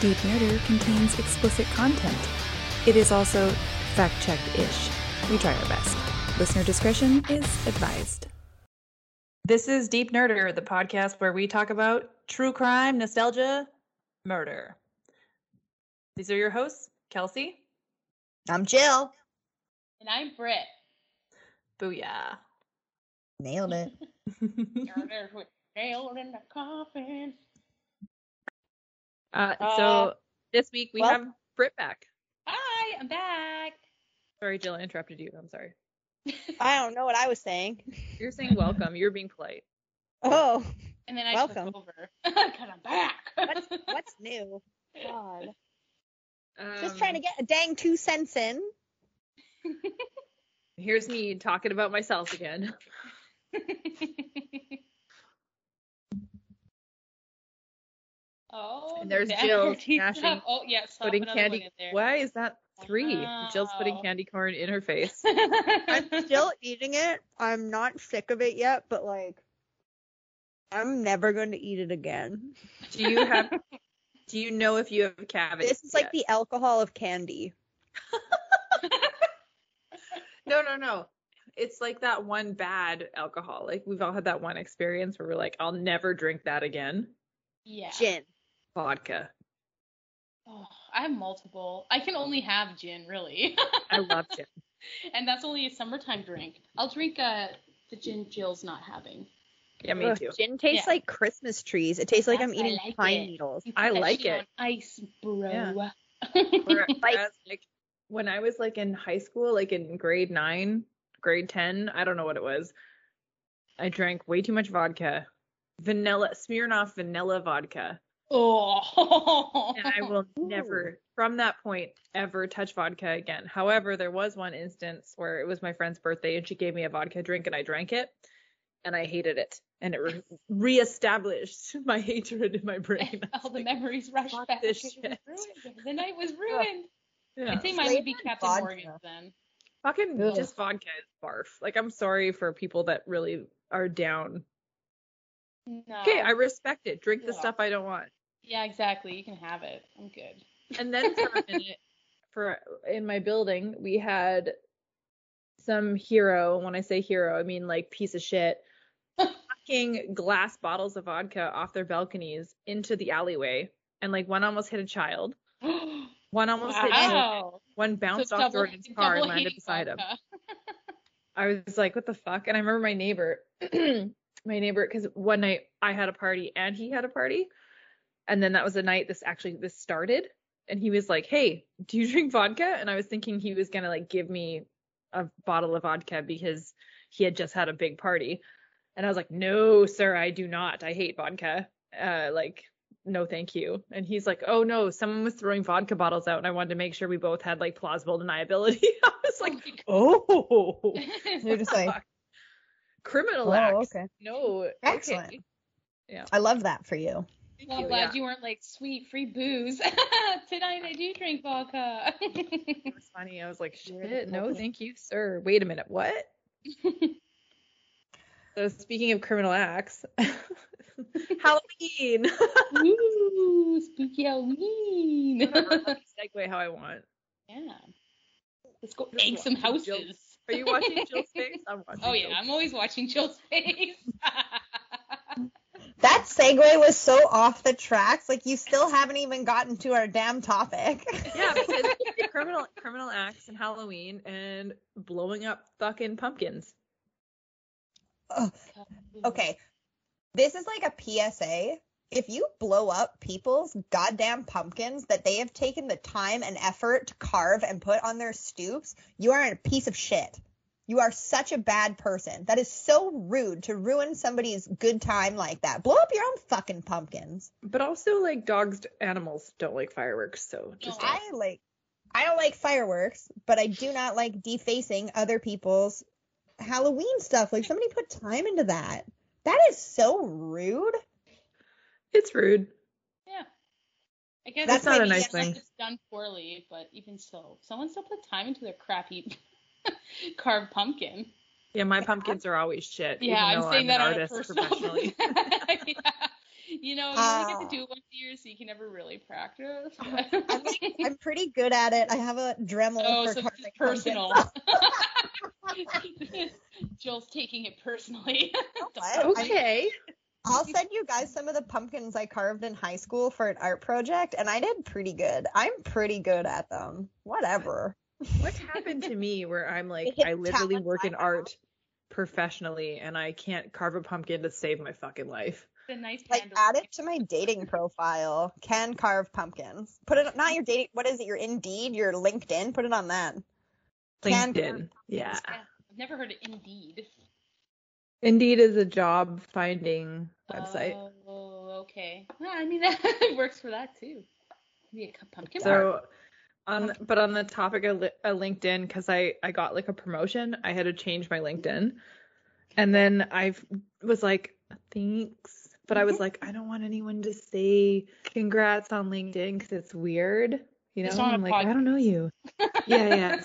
Deep Nerder contains explicit content. It is also fact checked ish. We try our best. Listener discretion is advised. This is Deep Nerder, the podcast where we talk about true crime, nostalgia, murder. These are your hosts, Kelsey. I'm Jill. And I'm Britt. Booyah. Nailed it. Nailed in the coffin. Uh, Uh, so this week we well- have Britt back. Hi, I'm back. Sorry, Jill, I interrupted you. I'm sorry. I don't know what I was saying. You're saying welcome. You're being polite. Oh, And then I Welcome. took over. Cause I'm back. what's, what's new? God. Just Um, trying to get a dang two cents in. Here's me talking about myself again. Oh, And there's Jill smashing- Oh yeah, slap putting another one candy. in there. Why is that three? Jill's putting candy corn in her face. I'm still eating it. I'm not sick of it yet, but like, I'm never going to eat it again. Do you have? do you know if you have cavities? This is like the alcohol of candy. No, no, no. It's like that one bad alcohol. Like we've all had that one experience where we're like, I'll never drink that again. yeah. Gin. Vodka. Oh, I have multiple. I can only have gin, really. I love gin. and that's only a summertime drink. I'll drink uh, the gin Jill's not having. Yeah, me Ugh, too. Gin tastes Yeah. like Christmas trees. It tastes like I'm eating like pine it. needles. I like it. on ice, bro. Yeah. Like- Whereas, like when I was like in high school, like in grade nine, grade ten, I don't know what it was. I drank way too much vodka. Vanilla Smirnoff vanilla vodka. Oh. and I will never, from that point, ever touch vodka again. However, there was one instance where it was my friend's birthday and she gave me a vodka drink and I drank it and I hated it. And it re- reestablished my hatred in my brain. I was All the like, memories rush fuck back. this shit. ruined. The night was ruined. yeah. I think mine would be Captain vodka. Morgan then. Fucking Ugh. just vodka is barf. Like, I'm sorry for people that really are down. No. Okay, I respect it. Drink the Yeah. stuff I don't want. Yeah, exactly. You can have it. I'm good. And then for a minute, for in my building, we had some hero. When I say hero, I mean like piece of shit, fucking glass bottles of vodka off their balconies into the alleyway, and like one almost hit a child. One almost hit me. wow. One bounced So off double- Jordan's car and landed beside him. I was like, what the fuck? And I remember my neighbor, my neighbor, because one night I had a party and he had a party. And then that was the night this actually this started. And he was like, Hey, do you drink vodka? And I was thinking he was gonna like give me a bottle of vodka because he had just had a big party. And I was like, No, sir, I do not. I hate vodka. Uh like no thank you and he's like oh no someone was throwing vodka bottles out and i wanted to make sure we both had like plausible deniability i was like oh You're just like, Fuck. criminal oh, acts. okay. No. Excellent. Okay. I love that for you. Thank well, you. I'm glad yeah. you weren't like sweet free booze. Tonight I do drink vodka. It was funny. I was like, shit, no, thank you, sir. Wait a minute, what? so speaking of criminal acts, Halloween. Ooh, spooky Halloween. Whatever, let me segue how I want. yeah. Let's go Just egg some watching Jill- houses. Are you watching Jill's face? I'm watching. Oh yeah, Jill's I'm always watching Jill's face. That segue was so off the tracks. Like you still haven't even gotten to our damn topic. Yeah, because criminal criminal acts and Halloween and blowing up fucking pumpkins. Oh, okay. This is like a PSA. If you blow up people's goddamn pumpkins that they have taken the time and effort to carve and put on their stoops, you are a piece of shit. You are such a bad person. That is so rude to ruin somebody's good time like that. Blow up your own fucking pumpkins. But also, like dogs, animals don't like fireworks, so just No. I like I don't like fireworks, but I do not like defacing other people's Halloween stuff. Like somebody put time into that. That is so rude. it's rude. yeah. I guess That's not a nice thing. It's done poorly, but even so, someone still put time into their crappy carved pumpkin. Yeah, my pumpkins are always shit. Yeah, I'm saying I'm that an on a artist personal. professionally. yeah. You know, you Ah. only get to do it once a year, so you can never really practice. I'm, like, I'm pretty good at it. I have a Dremel oh, for so carving it's personal. pumpkins. Jill's taking it personally. What? Okay. I'll send you guys some of the pumpkins I carved in high school for an art project, and I did pretty good. I'm pretty good at them. Whatever. What happened to me where I'm like, I literally work in art professionally and I can't carve a pumpkin to save my fucking life. the nice Like handle. add it to my dating profile. Can carve pumpkins. Put it not your dating. What is it? Your Indeed, your LinkedIn. Put it on that. Can carve LinkedIn. Yeah. Yeah, I've never heard of Indeed. Indeed is a job finding website. Oh, okay. Well, I mean, that works for that too. Be a cu- pumpkin bar. So on but on the topic of, li- of LinkedIn cuz I I got like a promotion, I had to change my LinkedIn. And then I was like, "Thanks." But I was like, I don't want anyone to say congrats on LinkedIn cuz it's weird. You know, It's on a I'm like, I don't know you. Yeah, yeah.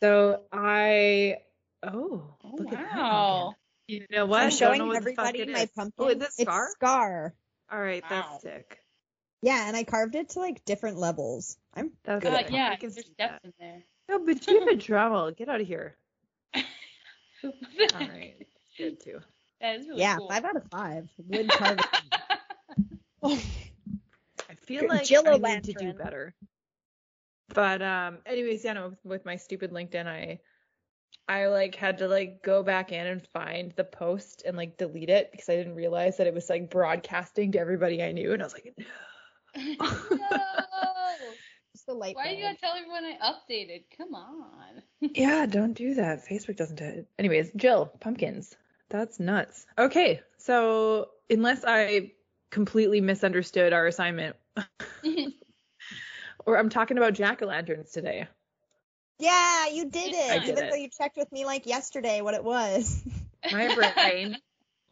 So I oh, Oh, look at that wow. You know what? I'm showing know what the fuck everybody my is. Oh, pumpkin. Oh, is it It's Scar? Scar. All right, Wow. that's sick. Yeah, and I carved it to like different levels. I'm That's good Uh, at sick. it. yeah, I can there's see that. in there. No, but you have a Dremel. Get out of here. All right, good too. That is really yeah, cool. five out of five. Wood carving. I feel like Jill I o' need to do better. But um, anyways, yeah, no, with, with my stupid LinkedIn, I I like had to like go back in and find the post and like delete it because I didn't realize that it was like broadcasting to everybody I knew, and I was like, no. No. Just the light Why are you bulb. gotta tell everyone I updated? Come on. Yeah, don't do that. Facebook doesn't do it. Anyways, Jill, pumpkins. That's nuts. Okay, so unless I completely misunderstood our assignment, or I'm talking about jack o' lanterns today. Yeah, you did it. I did Even it. though you checked with me like yesterday what it was. My brain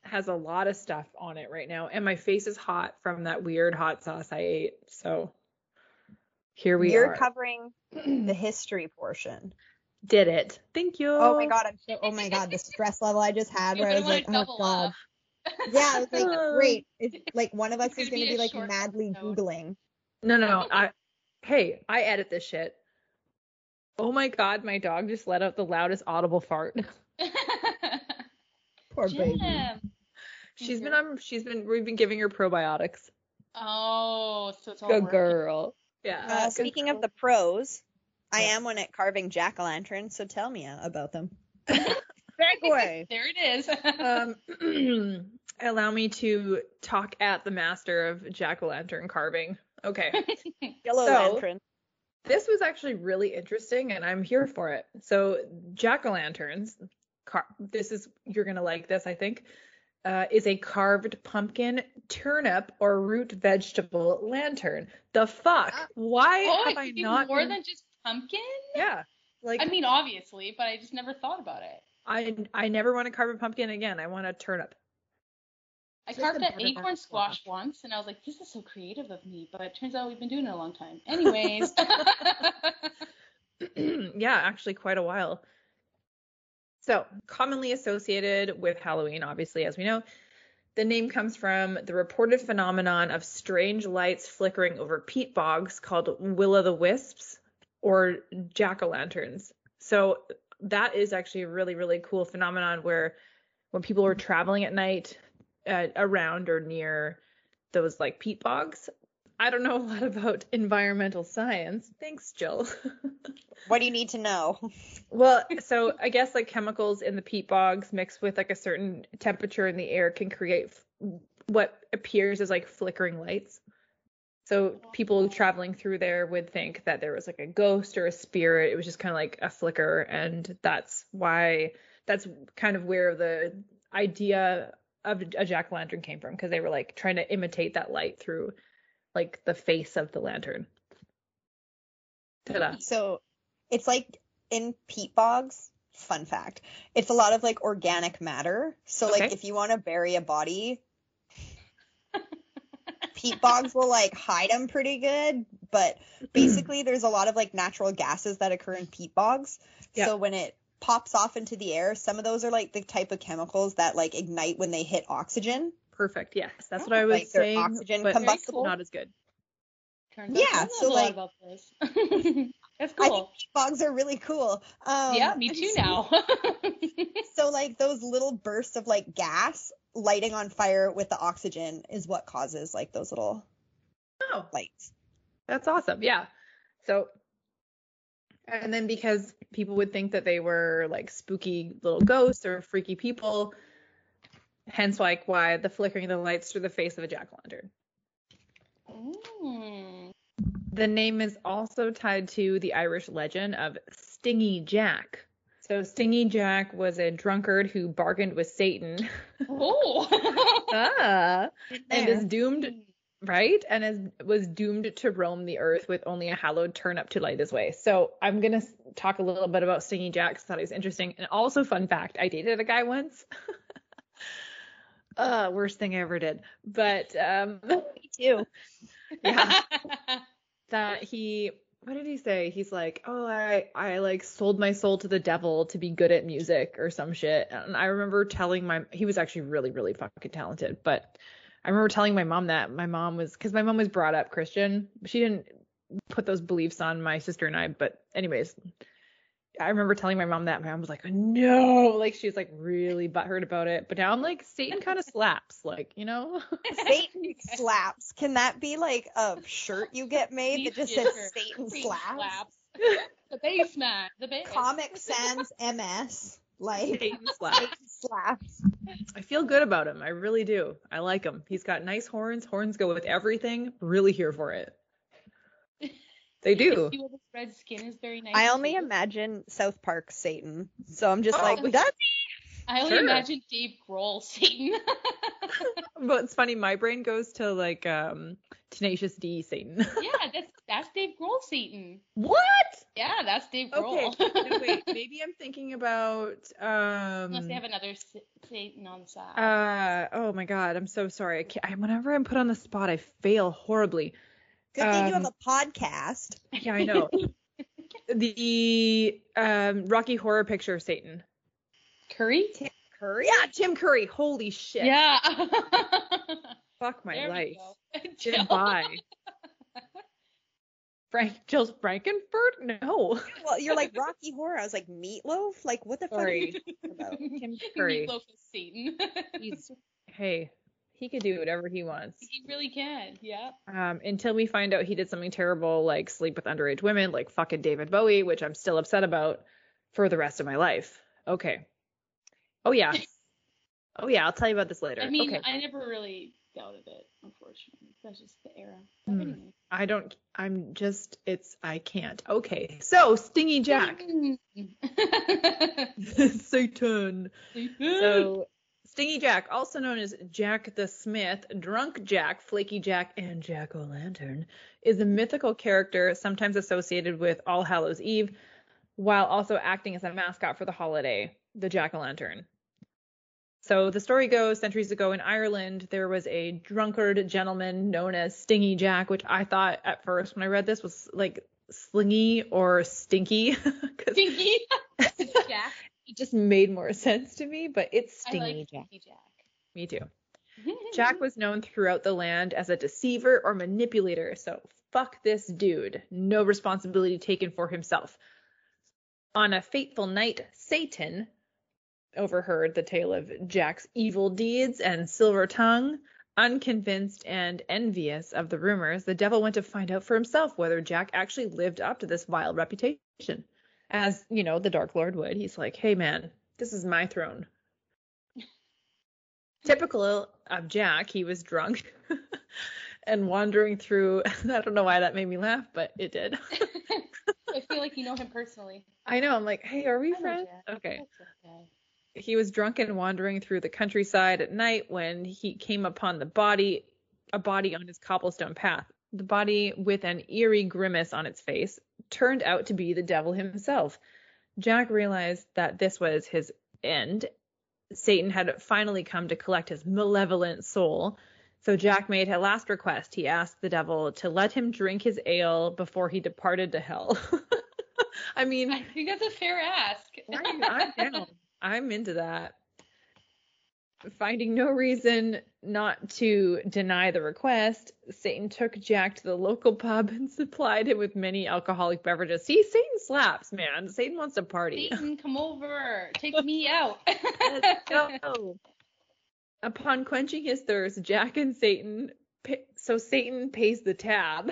has a lot of stuff on it right now, and my face is hot from that weird hot sauce I ate. So here we are. You're covering the history portion. Did it. Thank you. Oh my god, I'm so oh my god, the stress level I just had You're where I was like, oh god. up. Yeah, I was like, great. It's like one of us is gonna gonna be be like madly episode. googling. No, no, no. I hey, I edit this shit. Oh my god, my dog just let out the loudest audible fart. Poor baby. Jim. She's been on she's been we've been giving her probiotics. Oh, so it's all Good working. girl. Yeah. Uh, good speaking of the pros, I am one at carving jack o' lanterns, so tell me uh, about them. Segue. There it is. um allow me to talk at the master of jack-o'-lantern carving. Okay. Yellow So- lantern. this was actually really interesting and I'm here for it. So jack-o'-lanterns, car- this is you're gonna like this, I think. Uh, is a carved pumpkin, turnip, or root vegetable lantern. The fuck? Ah. Why oh, have it I be not? more been- than just pumpkin? yeah. Like I mean, obviously, but I just never thought about it. I I never want to carve a pumpkin again. I want a turnip. I carved an acorn squash. squash once, and I was like, "This is so creative of me," but it turns out we've been doing it a long time. Anyways, yeah, actually quite a while. So, commonly associated with Halloween, obviously, as we know, the name comes from the reported phenomenon of strange lights flickering over peat bogs called will o' the wisps or jack o' lanterns. So, that is actually a really, really cool phenomenon where when people were traveling at night uh, around or near those like peat bogs, I don't know a lot about environmental science. Thanks, Jill. What do you need to know? Well, so I guess like chemicals in the peat bogs mixed with like a certain temperature in the air can create f- what appears as like flickering lights. So people traveling through there would think that there was like a ghost or a spirit. It was just kind of like a flicker, and that's why that's kind of where the idea of a jack o' lantern came from because they were like trying to imitate that light through like the face of the lantern. Ta-da. So it's like in peat bogs. Fun fact: it's a lot of like organic matter. So like if you want to bury a body, peat bogs will like hide them pretty good. But basically, there's a lot of like natural gases that occur in peat bogs. Yeah. So when it pops off into the air, some of those are like the type of chemicals that like ignite when they hit oxygen. Perfect. Yes, that's what I was Like saying. oxygen but combustible? not as good. Turns Yeah, out so, so like- a lot about this. That's I think cool. peat bogs are really cool. Um, yeah, me too now. So like those little bursts of like gas lighting on fire with the oxygen is what causes like those little Oh, lights. that's awesome. Yeah. So, and then because people would think that they were like spooky little ghosts or freaky people, hence like why the flickering of the lights through the face of a jack o' lantern. Mm. The name is also tied to the Irish legend of Stingy Jack. So Stingy Jack was a drunkard who bargained with Satan. Oh. ah, and is doomed, right? And is was doomed to roam the earth with only a hallowed turnip to light his way. So I'm gonna talk a little bit about Stingy Jack. 'cause I thought he was interesting. And also, fun fact: I dated a guy once. uh, worst thing I ever did. But um, Me too. yeah. that he what did he say? He's like, "Oh, I I like sold my soul to the devil to be good at music or some shit." And I remember telling my he was actually really really fucking talented, but I remember telling my mom that my mom was cuz my mom was brought up Christian. She didn't put those beliefs on my sister and I, but anyways, I remember telling my mom that my mom was like, "No," like she was like really butthurt about it. But now I'm like, Satan kind of slaps, like you know. Satan slaps. Can that be like a shirt you get made that just says Satan Satan slaps? the baseman. The base. Comic Sans MS. Like Satan slaps. Satan slaps. I feel good about him. I really do. I like him. He's got nice horns. Horns go with everything. Really here for it. They do. See red skin is very nice. I only imagine South Park Satan. So I'm just Oh. like, that's I only Sure. imagine Dave Grohl Satan. But it's funny. My brain goes to like um Tenacious D Satan. yeah, that's that's Dave Grohl Satan. what? Yeah, that's Dave Okay. Grohl. no, wait. Maybe I'm thinking about um. Unless they have another Satan on the side. Uh oh my god, I'm so sorry. I can't, I, whenever I'm put on the spot, I fail horribly. Good thing you have Um, a podcast. Yeah, I know. the um Rocky Horror Picture of Satan. Curry? Curry? Yeah, Tim Curry. Holy shit. Yeah. Fuck my There life. go. Jill. Goodbye. Frank Jill Frankenfurt? No. Well, you're like Rocky Horror. I was like, Meatloaf? Like, what the fuck are you talking about? Tim Curry. Meatloaf is Satan. He's hey, he could do whatever he wants. he really can. Yeah. Um, until we find out he did something terrible like sleep with underage women, like fucking David Bowie, which I'm still upset about for the rest of my life. Okay. Oh yeah. Oh yeah, I'll tell you about this later. I mean, okay. I never really doubted it, unfortunately. That's just the era. Hmm. anyway. I don't I'm just it's I can't. Okay. So Stingy Jack. Satan. So, Stingy Jack, also known as Jack the Smith, Drunk Jack, Flaky Jack, and Jack o' Lantern, is a mythical character sometimes associated with All Hallows Eve, while also acting as a mascot for the holiday, the Jack o' Lantern. So the story goes centuries ago in Ireland, there was a drunkard gentleman known as Stingy Jack, which I thought at first when I read this was like slingy or stinky. Stinky. Jack. It just made more sense to me, but it's I Stingy like Jack. Stinky Jack. Me too. Jack was known throughout the land as a deceiver or manipulator, so fuck this dude. No responsibility taken for himself. On a fateful night, Satan overheard the tale of Jack's evil deeds and silver tongue. Unconvinced and envious of the rumors, the devil went to find out for himself whether Jack actually lived up to this vile reputation. As, you know, the Dark Lord would. He's like, hey man, this is my throne. Typical of Jack, he was drunk and wandering through. I don't know why that made me laugh, but it did. I feel like you know him personally. I know. I'm like, hey, are we I friends? Okay. Okay. He was drunk and wandering through the countryside at night when he came upon the body, a body on his cobblestone path. The body, with an eerie grimace on its face, turned out to be the devil himself. Jack realized that this was his end. Satan had finally come to collect his malevolent soul. So Jack made a last request. He asked the devil to let him drink his ale before he departed to hell. I mean, I think that's a fair ask. I'm, I'm down. I'm into that. Finding no reason not to deny the request, Satan took Jack to the local pub and supplied him with many alcoholic beverages. See, Satan slaps, man. Satan wants to party. Satan, come over. Take me out. Let's go. Upon quenching his thirst, Jack and Satan, pa- so Satan pays the tab.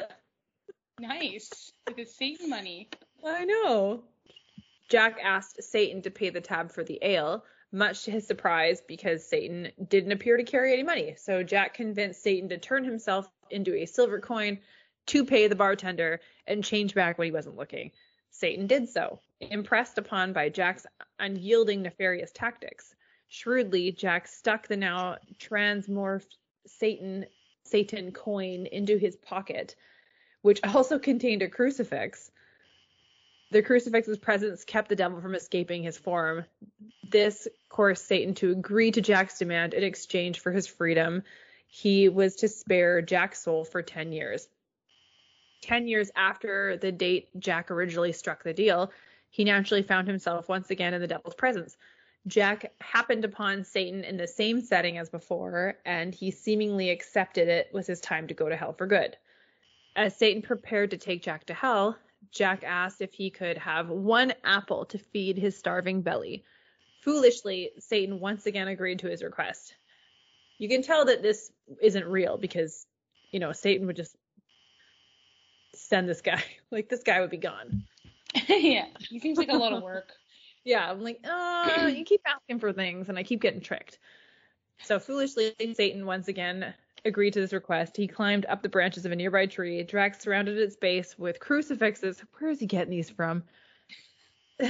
nice. With his Satan money. I know. Jack asked Satan to pay the tab for the ale, much to his surprise because Satan didn't appear to carry any money. So Jack convinced Satan to turn himself into a silver coin to pay the bartender and change back when he wasn't looking. Satan did so, impressed upon by Jack's unyielding nefarious tactics. Shrewdly, Jack stuck the now transmorphed Satan Satan coin into his pocket, which also contained a crucifix. The crucifix's presence kept the devil from escaping his form. This caused Satan to agree to Jack's demand in exchange for his freedom. He was to spare Jack's soul for 10 years. 10 years after the date Jack originally struck the deal, he naturally found himself once again in the devil's presence. Jack happened upon Satan in the same setting as before, and he seemingly accepted it was his time to go to hell for good. As Satan prepared to take Jack to hell, Jack asked if he could have one apple to feed his starving belly. Foolishly, Satan once again agreed to his request. You can tell that this isn't real because, you know, Satan would just send this guy. Like, this guy would be gone. yeah. He seems like a lot of work. Yeah, I'm like, uh, you keep asking for things and I keep getting tricked. So foolishly, Satan once again agreed to this request. He climbed up the branches of a nearby tree. Drax surrounded its base with crucifixes. Where is he getting these from?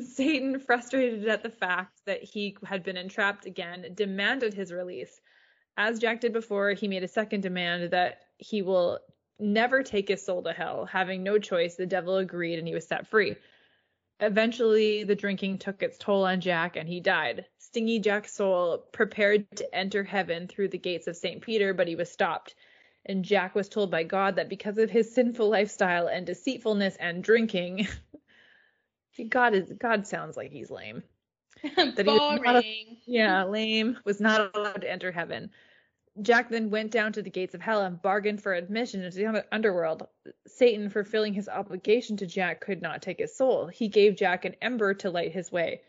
Satan, frustrated at the fact that he had been entrapped again, demanded his release. As Jack did before, he made a second demand that he will never take his soul to hell. Having no choice, the devil agreed and he was set free. Eventually, the drinking took its toll on Jack and he died. Stingy Jack's soul prepared to enter heaven through the gates of St. Peter, but he was stopped. And Jack was told by God that because of his sinful lifestyle and deceitfulness and drinking, see, God is God sounds like he's lame. That he was not Boring. Yeah, lame was not allowed to enter heaven. Jack then went down to the gates of hell and bargained for admission into the underworld. Satan, fulfilling his obligation to Jack, could not take his soul. He gave Jack an ember to light his way.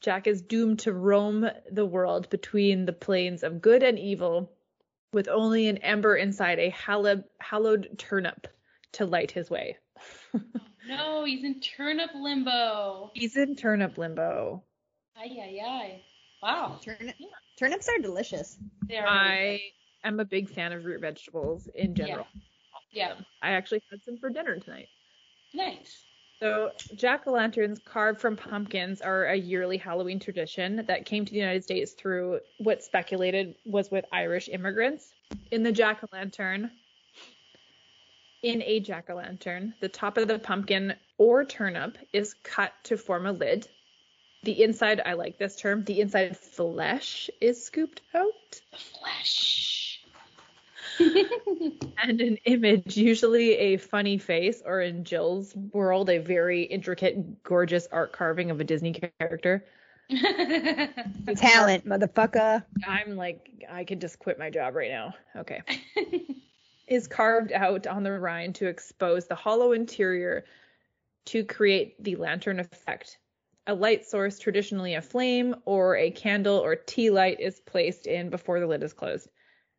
Jack is doomed to roam the world between the planes of good and evil, with only an ember inside a hallowed, hallowed turnip to light his way. No, he's in turnip limbo. He's in turnip limbo. Ay, ay, ay. Wow. Turnip, turnips are delicious. They are I am a big fan of root vegetables in general. Yeah. I actually had some for dinner tonight. Nice. So, jack o' lanterns carved from pumpkins are a yearly Halloween tradition that came to the United States through what speculated was with Irish immigrants. In the jack o' lantern, in a jack o' lantern, the top of the pumpkin or turnip is cut to form a lid. The inside, I like this term, the inside flesh is scooped out. Flesh. and an image, usually a funny face, or in Jill's world, a very intricate, gorgeous art carving of a Disney character. Talent, motherfucker. I'm like, I could just quit my job right now. Okay. Is carved out on the rind to expose the hollow interior to create the lantern effect. A light source, traditionally a flame or a candle or tea light, is placed in before the lid is closed.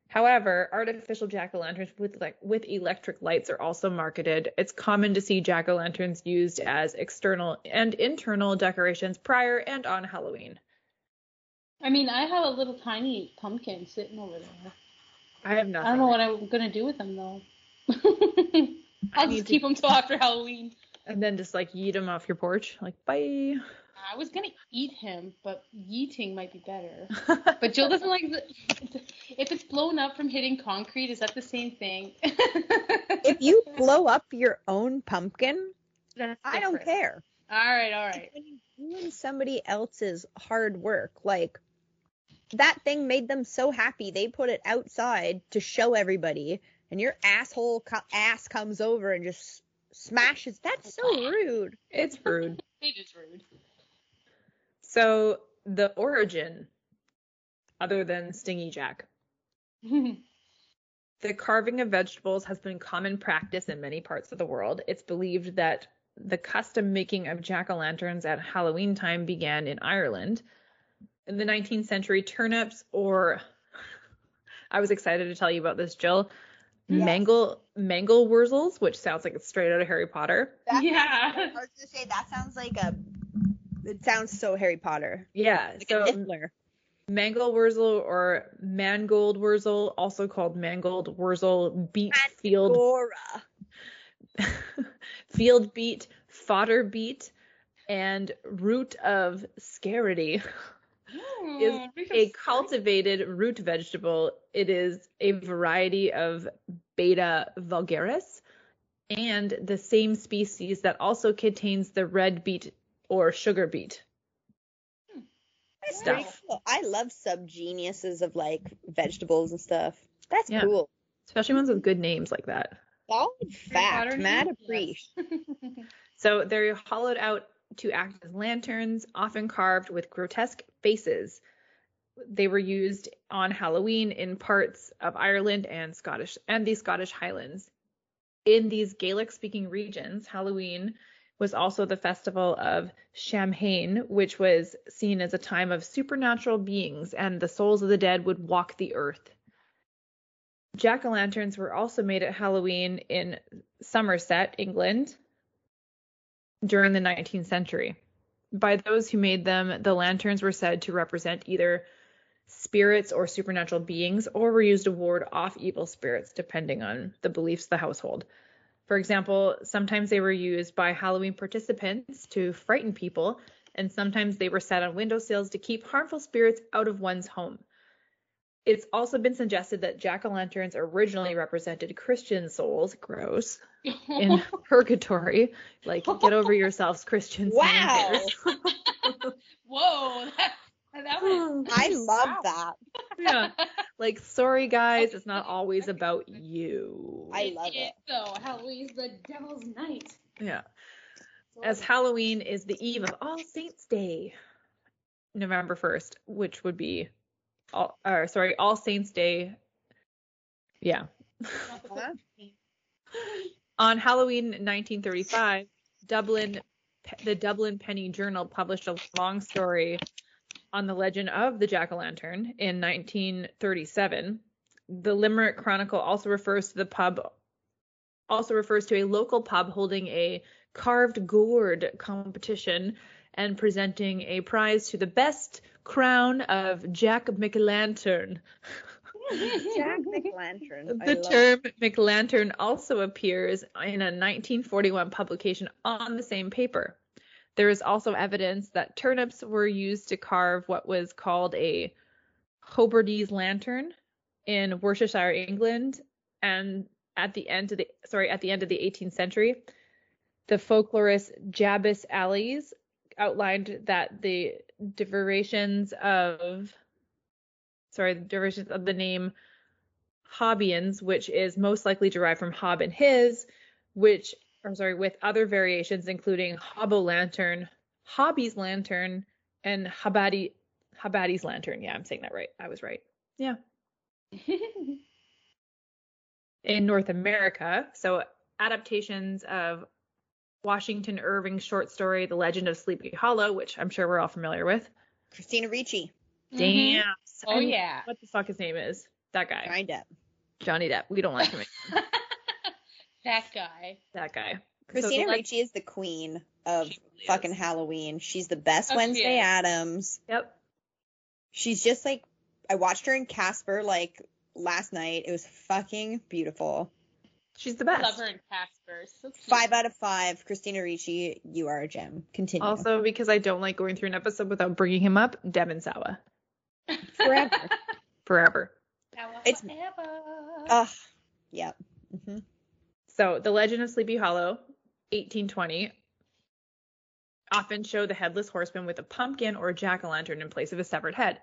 However, artificial jack-o'-lanterns with like with electric lights are also marketed. It's common to see jack-o'-lanterns used as external and internal decorations prior and on Halloween. I mean, I have a little tiny pumpkin sitting over there. I have nothing. I don't know what I'm gonna do with them though. I'll just to- keep them till after Halloween. and then just like yeet them off your porch. Like, bye. I was gonna eat him, but yeeting might be better. But Jill doesn't like the. If it's blown up from hitting concrete, is that the same thing? If you blow up your own pumpkin, I don't care. all right, all right. When you ruin somebody else's hard work, like that thing made them so happy they put it outside to show everybody, and your asshole co- ass comes over and just smashes. That's so rude. It's rude. It is rude. So the origin other than Stingy Jack. The carving of vegetables has been common practice in many parts of the world. It's believed that the custom making of jack o' lanterns at Halloween time began in Ireland. In the 19th century, turnips, or I was excited to tell you about this, Jill. Yes. Mangle mangle wurzels, which sounds like it's straight out of Harry Potter. That- Yeah. I was gonna say that sounds like a. It sounds so Harry Potter. Yeah, Like so Niffler. mangle wurzel or mangold wurzel, also called mangold wurzel, beet field field beet, fodder beet, and root of scaredy. Hmm, is a cultivated root vegetable. It is a variety of Beta vulgaris and the same species that also contains the red beet or sugar beet. That's Stuff. cool. I love subgeniuses of like vegetables and stuff. That's Yeah. cool. Especially ones with good names like that. Solid fact. Potter Mad name? appreciate. So they're hollowed out to act as lanterns, often carved with grotesque faces. They were used on Halloween in parts of Ireland and Scottish and the Scottish Highlands. In these Gaelic-speaking regions, Halloween was also the festival of Samhain, which was seen as a time of supernatural beings and the souls of the dead would walk the earth. Jack-o'-lanterns were also made at Halloween in Somerset, England, during the 19th century. By those who made them, the lanterns were said to represent either spirits or supernatural beings, or were used to ward off evil spirits, depending on the beliefs of the household. For example, sometimes they were used by Halloween participants to frighten people, and sometimes they were set on windowsills to keep harmful spirits out of one's home. It's also been suggested that jack o' lanterns originally represented Christian souls, gross, in purgatory. Like, get over yourselves, Christians. Wow. Whoa, that, that was. I love Wow. that. yeah. Like, sorry guys, it's not always about you. I love it. So uh, Halloween's the devil's night. Yeah. As Halloween is the eve of All Saints Day, November 1st, which would be all or sorry, All Saints Day. Yeah. On Halloween 1935, Dublin, the Dublin Penny Journal published a long story on the legend of the jack o' lantern in 1937. The Limerick Chronicle also refers to the pub, also refers to a local pub holding a carved gourd competition and presenting a prize to the best crown of Jack McLantern. Jack McLantern. The love term McLantern also appears in a 1941 publication on the same paper. There is also evidence that turnips were used to carve what was called a Hobardese lantern in Worcestershire, England, and at the end of the sorry at the end of the 18th century, the folklorist Jabez Allies outlined that the derivations of sorry, the derivations of the name Hobbians, which is most likely derived from Hob and his, which, or sorry, with other variations including Hobbo lantern, Hobby's lantern, and Habadi Habadi's lantern. Yeah, I'm saying that right. I was right. Yeah. In North America, so adaptations of Washington Irving's short story The Legend of Sleepy Hollow, which I'm sure we're all familiar with. Christina Ricci. Damn. Mm-hmm. Oh And yeah. What the fuck his name is? That guy. Johnny Depp. Johnny Depp. We don't like him. that guy. that guy. Christina so Ricci is the queen of really fucking is. Halloween. She's the best Oh, Wednesday is. Adams. Yep. She's just like I watched her in Casper like last night. It was fucking beautiful. She's the best. I love her in Casper. So. Five out of five. Christina Ricci, you are a gem. Continue. Also, because I don't like going through an episode without bringing him up, Devon Sawa. Forever. Forever. It's- forever. Ugh. Yep. hmm So, The Legend of Sleepy Hollow, 1820, often show the headless horseman with a pumpkin or jack o' lantern in place of a severed head.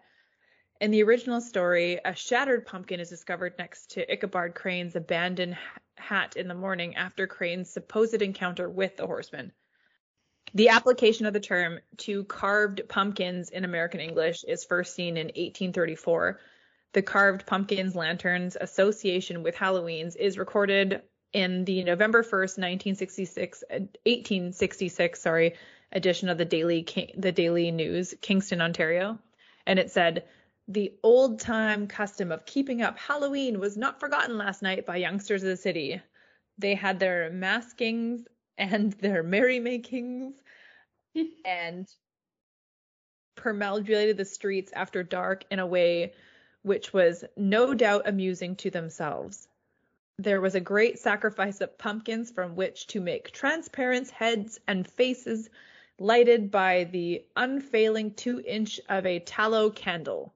In the original story, a shattered pumpkin is discovered next to Ichabod Crane's abandoned hat in the morning after Crane's supposed encounter with the horseman. The application of the term to carved pumpkins in American English is first seen in 1834. The carved pumpkins lanterns association with Halloween's is recorded in the November 1st, 1966, 1866, uh, sorry, edition of the Daily the Daily News, Kingston, Ontario, and it said the old time custom of keeping up Halloween was not forgotten last night by youngsters of the city. They had their maskings and their merrymakings and perambulated the streets after dark in a way which was no doubt amusing to themselves. There was a great sacrifice of pumpkins from which to make transparent heads and faces lighted by the unfailing two inch of a tallow candle.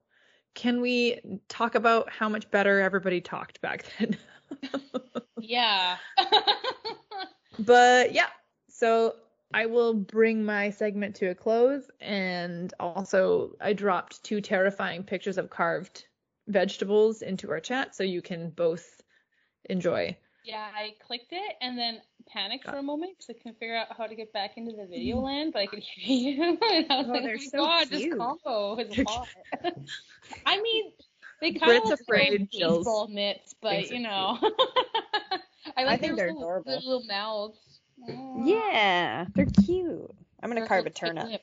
Can we talk about how much better everybody talked back then? yeah. but yeah, so I will bring my segment to a close. And also, I dropped two terrifying pictures of carved vegetables into our chat so you can both enjoy. Yeah, I clicked it and then panicked for a moment because I couldn't figure out how to get back into the video mm. land, but I could hear you. and I was oh, like, oh my so god, cute. this combo is hot. I mean, they kind of look like baseball mitts, but you know. I like I think they're little, adorable. little mouths. Yeah, they're cute. I'm gonna carve a turnip.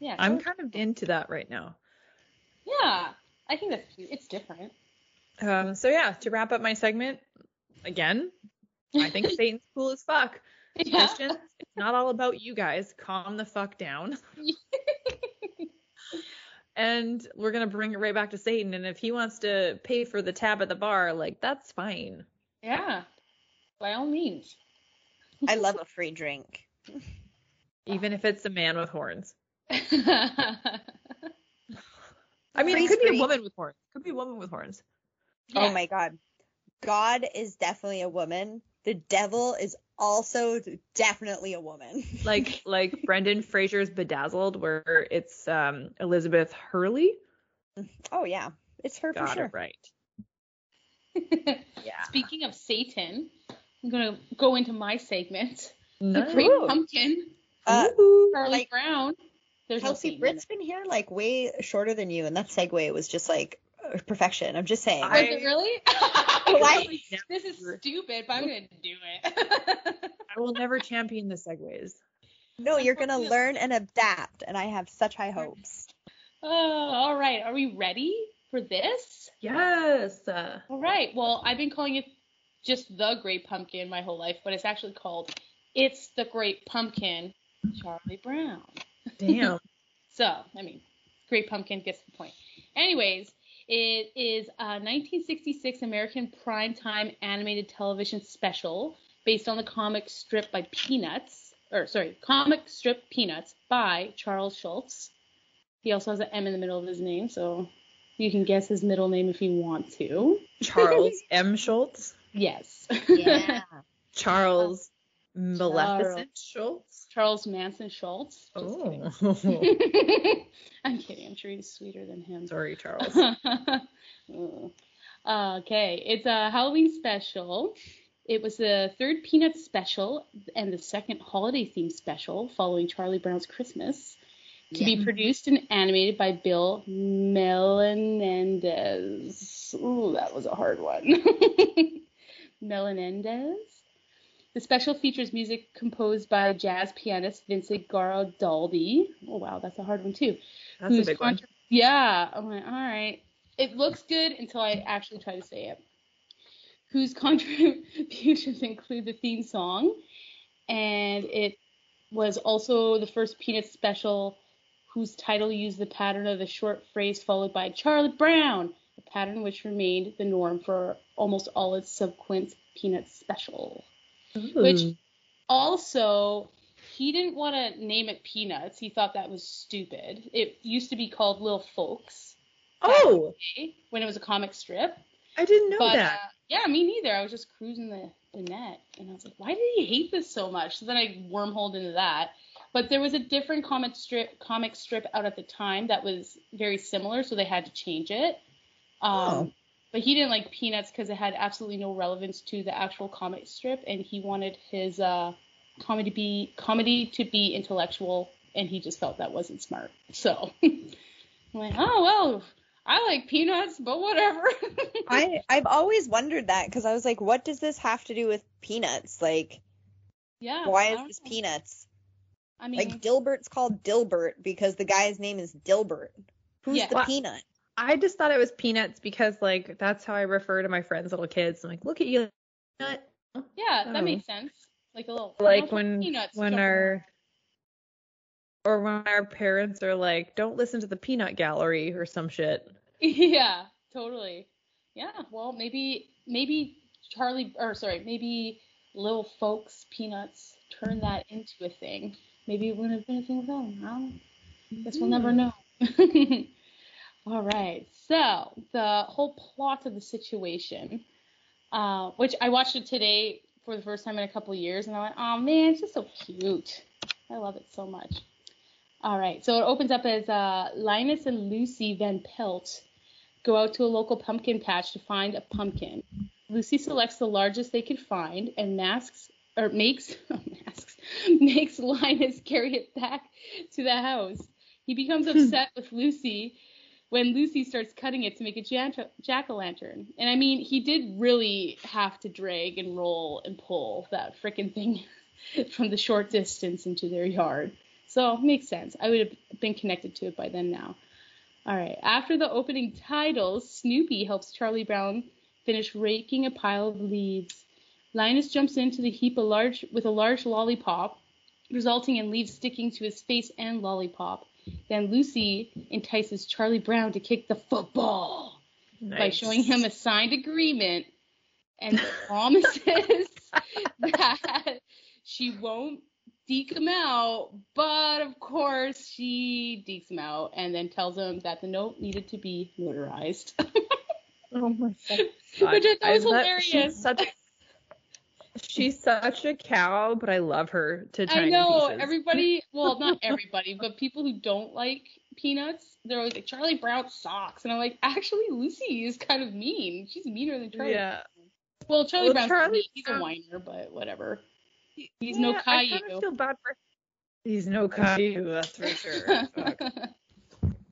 Yeah, I'm kind of into that right now. Yeah, I think that's cute. It's different. Um, so yeah, to wrap up my segment, again, I think Satan's cool as fuck. Yeah. Christians, it's not all about you guys. Calm the fuck down. and we're gonna bring it right back to Satan. And if he wants to pay for the tab at the bar, like that's fine. Yeah, by all means. I love a free drink. Even if it's a man with horns. I mean, free it could free. be a woman with horns. It could be a woman with horns. Yeah. Oh my god. God is definitely a woman. The devil is also definitely a woman. like like Brendan Fraser's Bedazzled, where it's um Elizabeth Hurley. Oh yeah, it's her Got for sure. It right. yeah. Speaking of Satan, I'm gonna go into my segment. The Great Pumpkin. Uh, Charlie like, Brown. There's Kelsey no Britt's been here like way shorter than you, and that segue was just like perfection. I'm just saying. Was it really? Why? this is stupid, but I'm gonna do it. I will never champion the segues. No, you're gonna learn and adapt, and I have such high hopes. Oh, all right. Are we ready for this? Yes. All right. Well, I've been calling it just the Great Pumpkin my whole life, but it's actually called It's the Great Pumpkin, Charlie Brown. Damn. so, I mean, Great Pumpkin gets the point. Anyways, it is a 1966 American primetime animated television special based on the comic strip by Peanuts, or sorry, comic strip Peanuts by Charles Schulz. He also has an M in the middle of his name, so you can guess his middle name if you want to. Charles M. Schulz? Yes. Yeah. Charles Maleficent Schulz, Charles Manson Schulz. oh. I'm kidding. I'm sure he's sweeter than him. Sorry, Charles. Uh, okay. It's a Halloween special. It was the third Peanuts special and the second holiday themed special following Charlie Brown's Christmas to yeah. be produced and animated by Bill Melendez. Ooh, that was a hard one. Melendez. The special features music composed by jazz pianist Vincent Guaraldi. Oh wow, that's a hard one too. That's a big contra- one. Yeah, I'm like, all right. It looks good until I actually try to say it. Whose contributions include the theme song, and it was also the first Peanuts special whose title used the pattern of the short phrase followed by Charlie Brown, a pattern which remained the norm for almost all its subsequent Peanuts special. Ooh. Which also he didn't want to name it Peanuts. He thought that was stupid. It used to be called Little Folks. Oh. When it was a comic strip. I didn't know but, that. Uh, yeah, me neither. I was just cruising the, the net and I was like, why did he hate this so much? So then I wormholed into that. But there was a different comic strip comic strip out at the time that was very similar, so they had to change it. Um, oh. But he didn't like Peanuts because it had absolutely no relevance to the actual comic strip, and he wanted his uh, comedy be comedy to be intellectual, and he just felt that wasn't smart. So I'm like, oh well, I like peanuts, but whatever. I I've always wondered that because I was like, what does this have to do with peanuts? Like, yeah. why is this know. peanuts? I mean, Like Dilbert's called Dilbert because the guy's name is Dilbert. Who's Yeah. the Well, peanut? I just thought it was peanuts because like that's how I refer to my friends' little kids. I'm like, look at you. Peanut. yeah, Oh. that um, makes sense. Like a little Like when peanuts when our or when our parents are like, don't listen to the peanut gallery or some shit. Yeah, totally. Yeah, well, maybe maybe Charlie or sorry, maybe little folks peanuts turn that into a thing. Maybe it wouldn't have been a thing with them. I. Guess we'll never mm-hmm. know. All right. So the whole plot of the situation, uh, which I watched it today for the first time in a couple years, and I went, oh man, it's just so cute. I love it so much. All right. So it opens up as uh, Linus and Lucy Van Pelt go out to a local pumpkin patch to find a pumpkin. Lucy selects the largest they could find and masks or makes masks makes Linus carry it back to the house. He becomes upset with Lucy when Lucy starts cutting it to make a jack o' lantern. And I mean, he did really have to drag and roll and pull that frickin' thing from the short distance into their yard. So makes sense. I would have been connected to it by then now. All right. After the opening titles, Snoopy helps Charlie Brown finish raking a pile of leaves. Linus jumps into the heap a large, with a large lollipop, resulting in leaves sticking to his face and lollipop. Then Lucy entices Charlie Brown to kick the football by showing him a signed agreement and promises that she won't deke him out. But of course, she dekes him out and then tells him that the note needed to be notarized. Oh my god. Which I thought was bet hilarious. She's such, she's such a cow, but I love her to I know pieces. everybody, well, not everybody, but people who don't like peanuts, they're always like Charlie Brown sucks, and I'm like, actually, Lucy is kind of mean. She's meaner than Charlie. Yeah. Well, Charlie Well, Brown's Charlie. He's a whiner, but whatever. He's Yeah, no I Caillou. kind of feel bad for. He's no Caillou, that's for sure.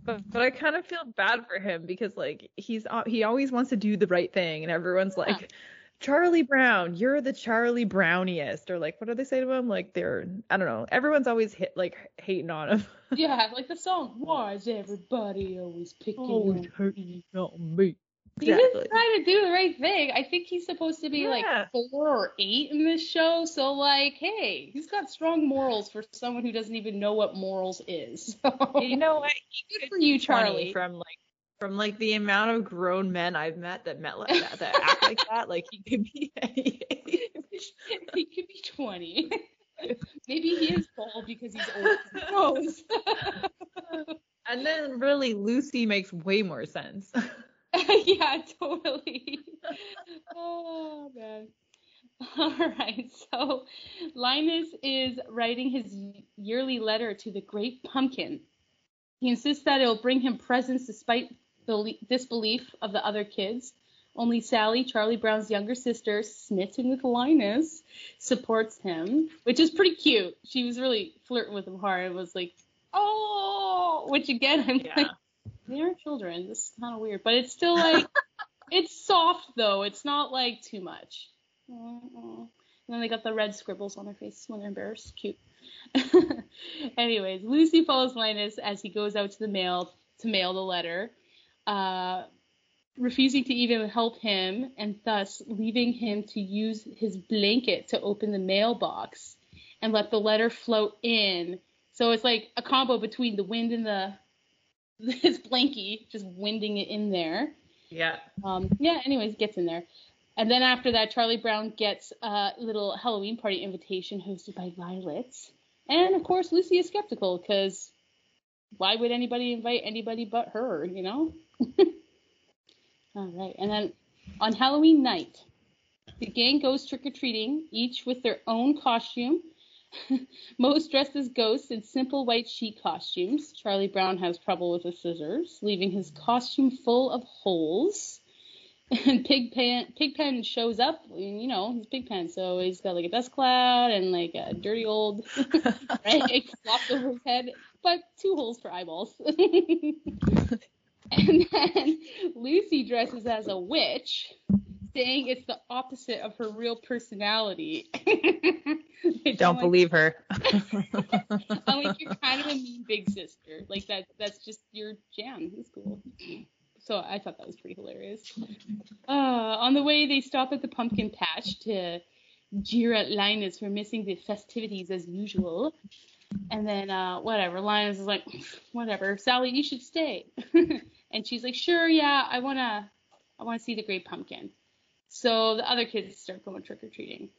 But, but I kind of feel bad for him because like he's uh, he always wants to do the right thing, and everyone's Yeah. like, Charlie Brown, you're the Charlie Browniest, or like what do they say to him? Like they're I don't know. Everyone's always hit like hating on him. yeah, like the song. Why is everybody always picking Always on hating on me. He's just Exactly. trying to do the right thing. I think he's supposed to be Yeah. like four or eight in this show. So like, hey, he's got strong morals for someone who doesn't even know what morals is. So, You know what? good for you, Charlie. From like from like the amount of grown men I've met that met like that that act like that, like he could be any age. he could be 20. Maybe he is bald because he's old. Knows? And then really Lucy makes way more sense. yeah, totally. oh man. All right, so Linus is writing his yearly letter to the Great Pumpkin. He insists that it'll bring him presents despite the disbelief of the other kids. Only Sally, Charlie Brown's younger sister, smitten with Linus, supports him, which is pretty cute. She was really flirting with him hard and was like, oh, which again, I'm Yeah. like, they are children. This is kind of weird, but it's still like it's soft though. It's not like too much. And then they got the red scribbles on their faces when they're embarrassed. Cute. Anyways, Lucy follows Linus as he goes out to the mail to mail the letter, uh, refusing to even help him, and thus leaving him to use his blanket to open the mailbox and let the letter float in. So it's like a combo between the wind and the his blankie, just winding it in there. Yeah. Um, yeah, anyways, gets in there. And then after that, Charlie Brown gets a little Halloween party invitation hosted by Violet, And of course, Lucy is skeptical because why would anybody invite anybody but her, you know? All right. And then on Halloween night, the gang goes trick or treating, each with their own costume. Most dressed as ghosts in simple white sheet costumes. Charlie Brown has trouble with the scissors, leaving his costume full of holes. And Pigpen Pigpen shows up, and, you know, he's Pigpen, so he's got like a dust cloud and like a dirty old rag flopped over his head, but two holes for eyeballs. and then Lucy dresses as a witch, saying it's the opposite of her real personality. Which Don't I'm like, believe her. I'm like, you're kind of a mean big sister. Like that that's just your jam. It's cool. So I thought that was pretty hilarious. Uh, on the way, they stop at the pumpkin patch to jeer at Linus for missing the festivities as usual. And then, uh, whatever, Linus is like, whatever, Sally, you should stay. And she's like, sure, yeah, I wanna, I wanna see the great pumpkin. So the other kids start going trick or treating.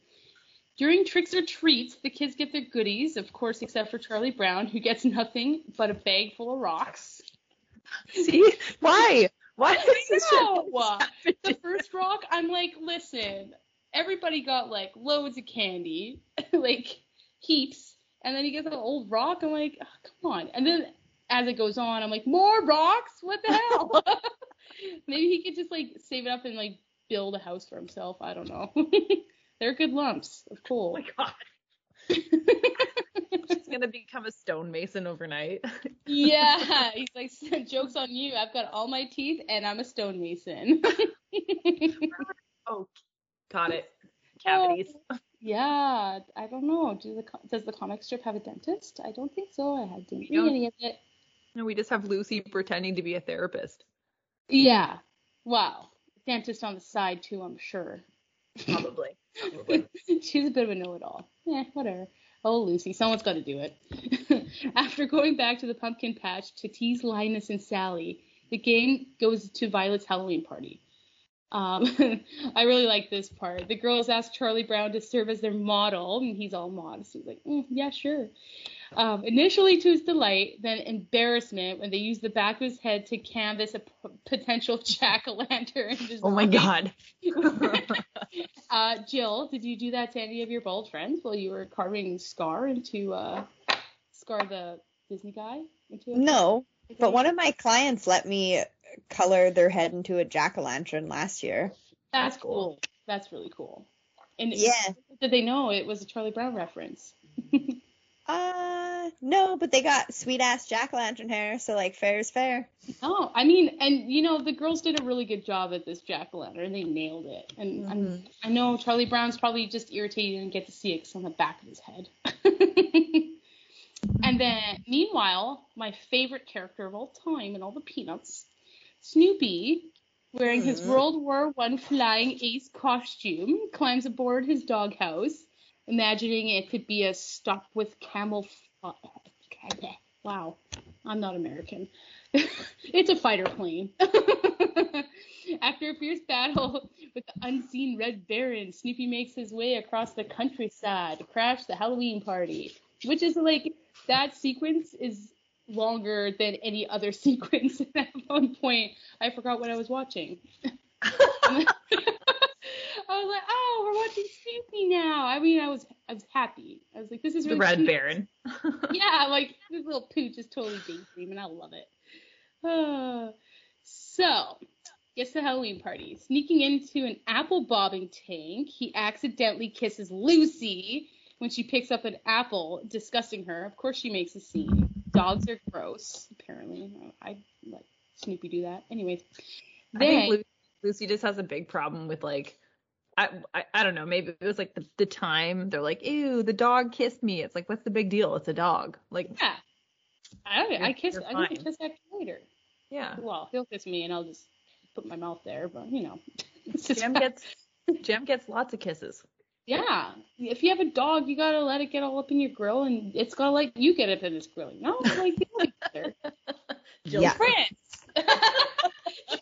During tricks or treats, the kids get their goodies, of course, except for Charlie Brown, who gets nothing but a bag full of rocks. See? Why? Why is this shit The first rock, I'm like, listen, everybody got like loads of candy, like heaps, and then he gets an old rock. I'm like, oh, come on. And then as it goes on, I'm like, more rocks? What the hell? Maybe he could just like save it up and like build a house for himself. I don't know. They're good lumps of Oh coal. my god. He's gonna become a stonemason overnight. yeah, he's like, jokes on you. I've got all my teeth and I'm a stonemason. oh, got it. Cavities. Yeah, I don't know. Do the does the comic strip have a dentist? I don't think so. I didn't read any of it. No, we just have Lucy pretending to be a therapist. Yeah. Wow. Dentist on the side too, I'm sure. Probably. Probably. She's a bit of a know-it-all. Eh, whatever. Oh, Lucy, someone's got to do it. After going back to the pumpkin patch to tease Linus and Sally, the gang goes to Violet's Halloween party. Um, I really like this part. The girls ask Charlie Brown to serve as their model, and he's all modest. He's like, "Mm, yeah, sure. Um, initially to his delight, then embarrassment when they use the back of his head to canvas a p- potential jack-o'-lantern. Oh my god. Uh, Jill, did you do that to any of your bald friends while you were carving Scar into uh, Scar the Disney guy? Into a No, but one of my clients let me color their head into a jack o' lantern last year. That's That's cool. cool. That's really cool. And Yeah. did they know it was a Charlie Brown reference? Uh, no, but they got sweet ass jack lantern hair, so like fair is fair. Oh, I mean, and you know, the girls did a really good job at this jack o' lantern. They nailed it. And I'm, I know Charlie Brown's probably just irritated and get to see it 'cause on the back of his head. and then, meanwhile, my favorite character of all time in all the Peanuts, Snoopy, wearing his Mhm. World War One flying ace costume, climbs aboard his doghouse, imagining it could be a Sopwith Camel. Wow, I'm not American. it's a fighter plane. After a fierce battle with the unseen Red Baron, Snoopy makes his way across the countryside to crash the Halloween party, which is like that sequence is longer than any other sequence. At one point, I forgot what I was watching. I was like, oh, we're watching Snoopy now. I mean, I was I was happy. I was like, this is the Red cute. Baron. Yeah, like this little pooch is totally daydreaming. And I love it. Uh, so, gets to the Halloween party. Sneaking into an apple bobbing tank, he accidentally kisses Lucy when she picks up an apple, disgusting her. Of course, she makes a scene. Dogs are gross, apparently. I let Snoopy do that. Anyways, then Lucy just has a big problem with like I, I I don't know, maybe it was like the, the time they're like, ew, the dog kissed me. It's like, what's the big deal? It's a dog. Like, yeah, I don't. I kiss. I'm gonna kiss after later. yeah. Well, he'll kiss me, and I'll just put my mouth there. But you know, it's just Jam gets Jam gets lots of kisses. Yeah. If you have a dog, you gotta let it get all up in your grill, and it's gotta let you get up in its grill. No, like you know each. Jill's Yeah. Prince.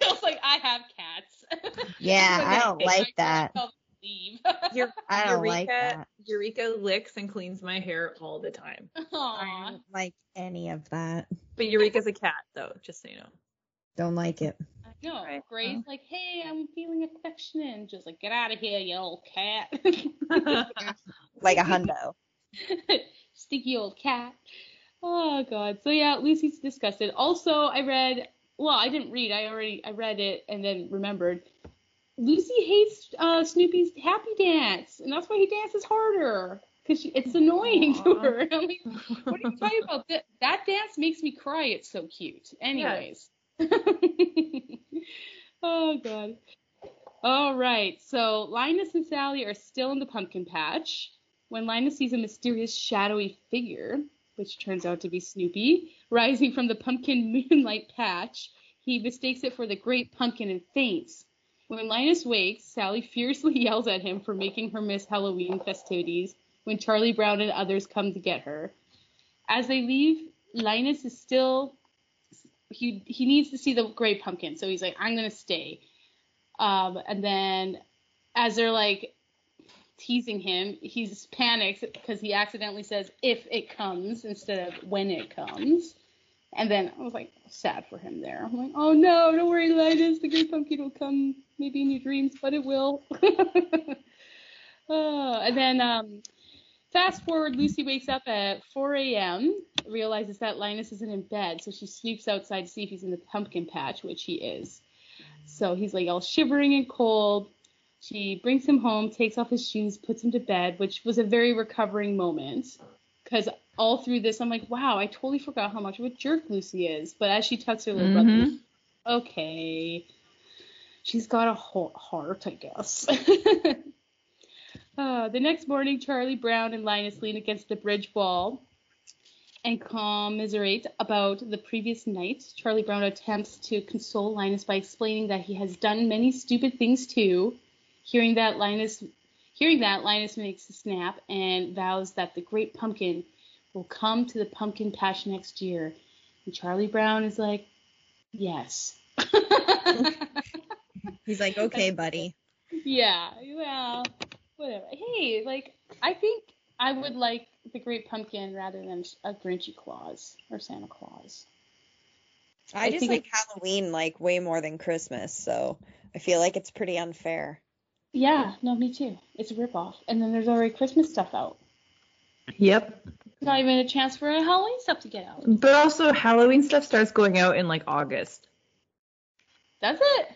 Jill's like, I have cats. Yeah, I don't Okay, like that. tell them. Your, I don't like that. Eureka licks and cleans my hair all the time. I don't like any of that. But Eureka's a cat, though, just so you know. Don't like it. No, Right. Gray's oh. like, hey, I'm feeling affectionate. And just like, get out of here, you old cat. Like a hundo. Sticky old cat. Oh god. So yeah, Lucy's disgusted. Also, I read. Well, I didn't read. I already I read it and then remembered. Lucy hates uh, Snoopy's happy dance, and that's why he dances harder because it's annoying to her. I'm like, what are you talking about? That, that dance makes me cry. It's so cute. Anyways. oh god. All right. So Linus and Sally are still in the pumpkin patch when Linus sees a mysterious shadowy figure, which turns out to be Snoopy, rising from the pumpkin moonlight patch. He mistakes it for the great pumpkin and faints. When Linus wakes, Sally fiercely yells at him for making her miss Halloween festivities when Charlie Brown and others come to get her. As they leave, Linus is still he he needs to see the great pumpkin, so he's like, I'm gonna stay. Um, and then as they're like teasing him, he's panics because he accidentally says if it comes instead of when it comes. And then I was like sad for him there. I'm like, oh no, don't worry, Linus, the great pumpkin will come maybe in your dreams, but it will. oh, and then um, fast forward, Lucy wakes up at 4 a.m. realizes that Linus isn't in bed, so she sneaks outside to see if he's in the pumpkin patch, which he is. So he's like all shivering and cold. She brings him home, takes off his shoes, puts him to bed, which was a very recovering moment. Because all through this, I'm like, wow, I totally forgot how much of a jerk Lucy is. But as she tucks her little brother, Mhm. okay, she's got a heart, I guess. uh, the next morning, Charlie Brown and Linus lean against the bridge wall and commiserate about the previous night. Charlie Brown attempts to console Linus by explaining that he has done many stupid things too. Hearing that Linus hearing that Linus makes a snap and vows that the great pumpkin will come to the pumpkin patch next year. And Charlie Brown is like, "Yes." He's like, okay, buddy. yeah, yeah, whatever. Hey, like I think I would like the Great Pumpkin rather than a Grinchy Claus or Santa Claus. I, I just think like Halloween like way more than Christmas, so I feel like it's pretty unfair. Yeah, no, me too. It's a ripoff. And then there's already Christmas stuff out. Yep. Not even a chance for a Halloween stuff to get out. But also Halloween stuff starts going out in like August. That's it.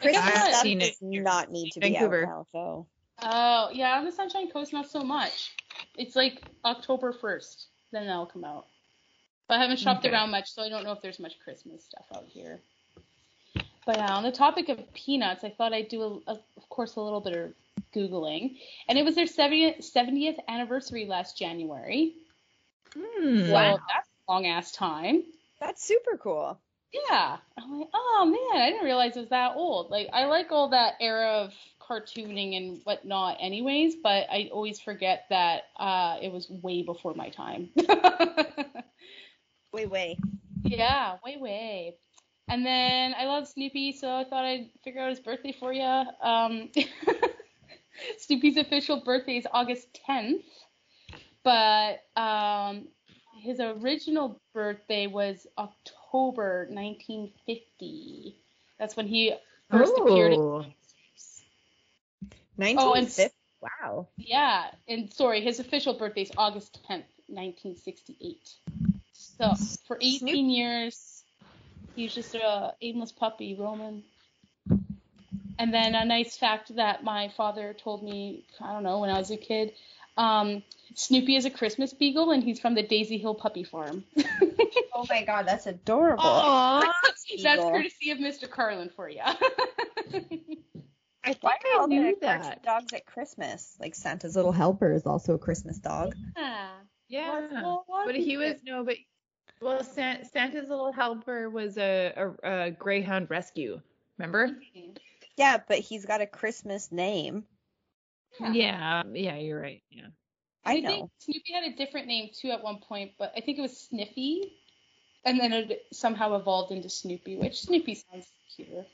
Christmas stuff seen does it here. not need to be Vancouver. out now, so Oh, yeah, on the Sunshine Coast, not so much. It's like October 1st. Then that'll come out. But I haven't shopped Okay. around much, so I don't know if there's much Christmas stuff out here. But yeah, on the topic of peanuts, I thought I'd do, a, a, of course, a little bit of Googling. And it was their 70th, 70th anniversary last January. Hmm. So that's a long ass time. that's super cool. Yeah. I'm like, oh man, I didn't realize it was that old. Like, I like all that era of cartooning and whatnot, anyways, but I always forget that uh, it was way before my time. Wait, wait. yeah, way, way. And then I love Snoopy, so I thought I'd figure out his birthday for you. Um, Snoopy's official birthday is August 10th, but um, his original birthday was October 1950. That's when he first appeared. in- Oh. 1950. wow. Yeah, and sorry, his official birthday is August 10th, 1968. So for 18 Snoop- years, he was just a aimless puppy roaming. And then a nice fact that my father told me, I don't know, when I was a kid, um, Snoopy is a Christmas beagle and he's from the Daisy Hill Puppy Farm. Oh my god, that's adorable. Aw. That's Beagle. courtesy of Mr. Carlin for you. I think Why are I knew that. dogs at Christmas? Like Santa's little helper is also a Christmas dog. yeah. Yeah. Well, well, But he was no, but well, San, Santa's little helper was a, a, a greyhound rescue. Remember? Yeah, but he's got a Christmas name. Yeah. Yeah. Yeah, you're right. Yeah. I I know. think Snoopy had a different name too at one point, but I think it was Sniffy, and then it somehow evolved into Snoopy, which Snoopy sounds cuter.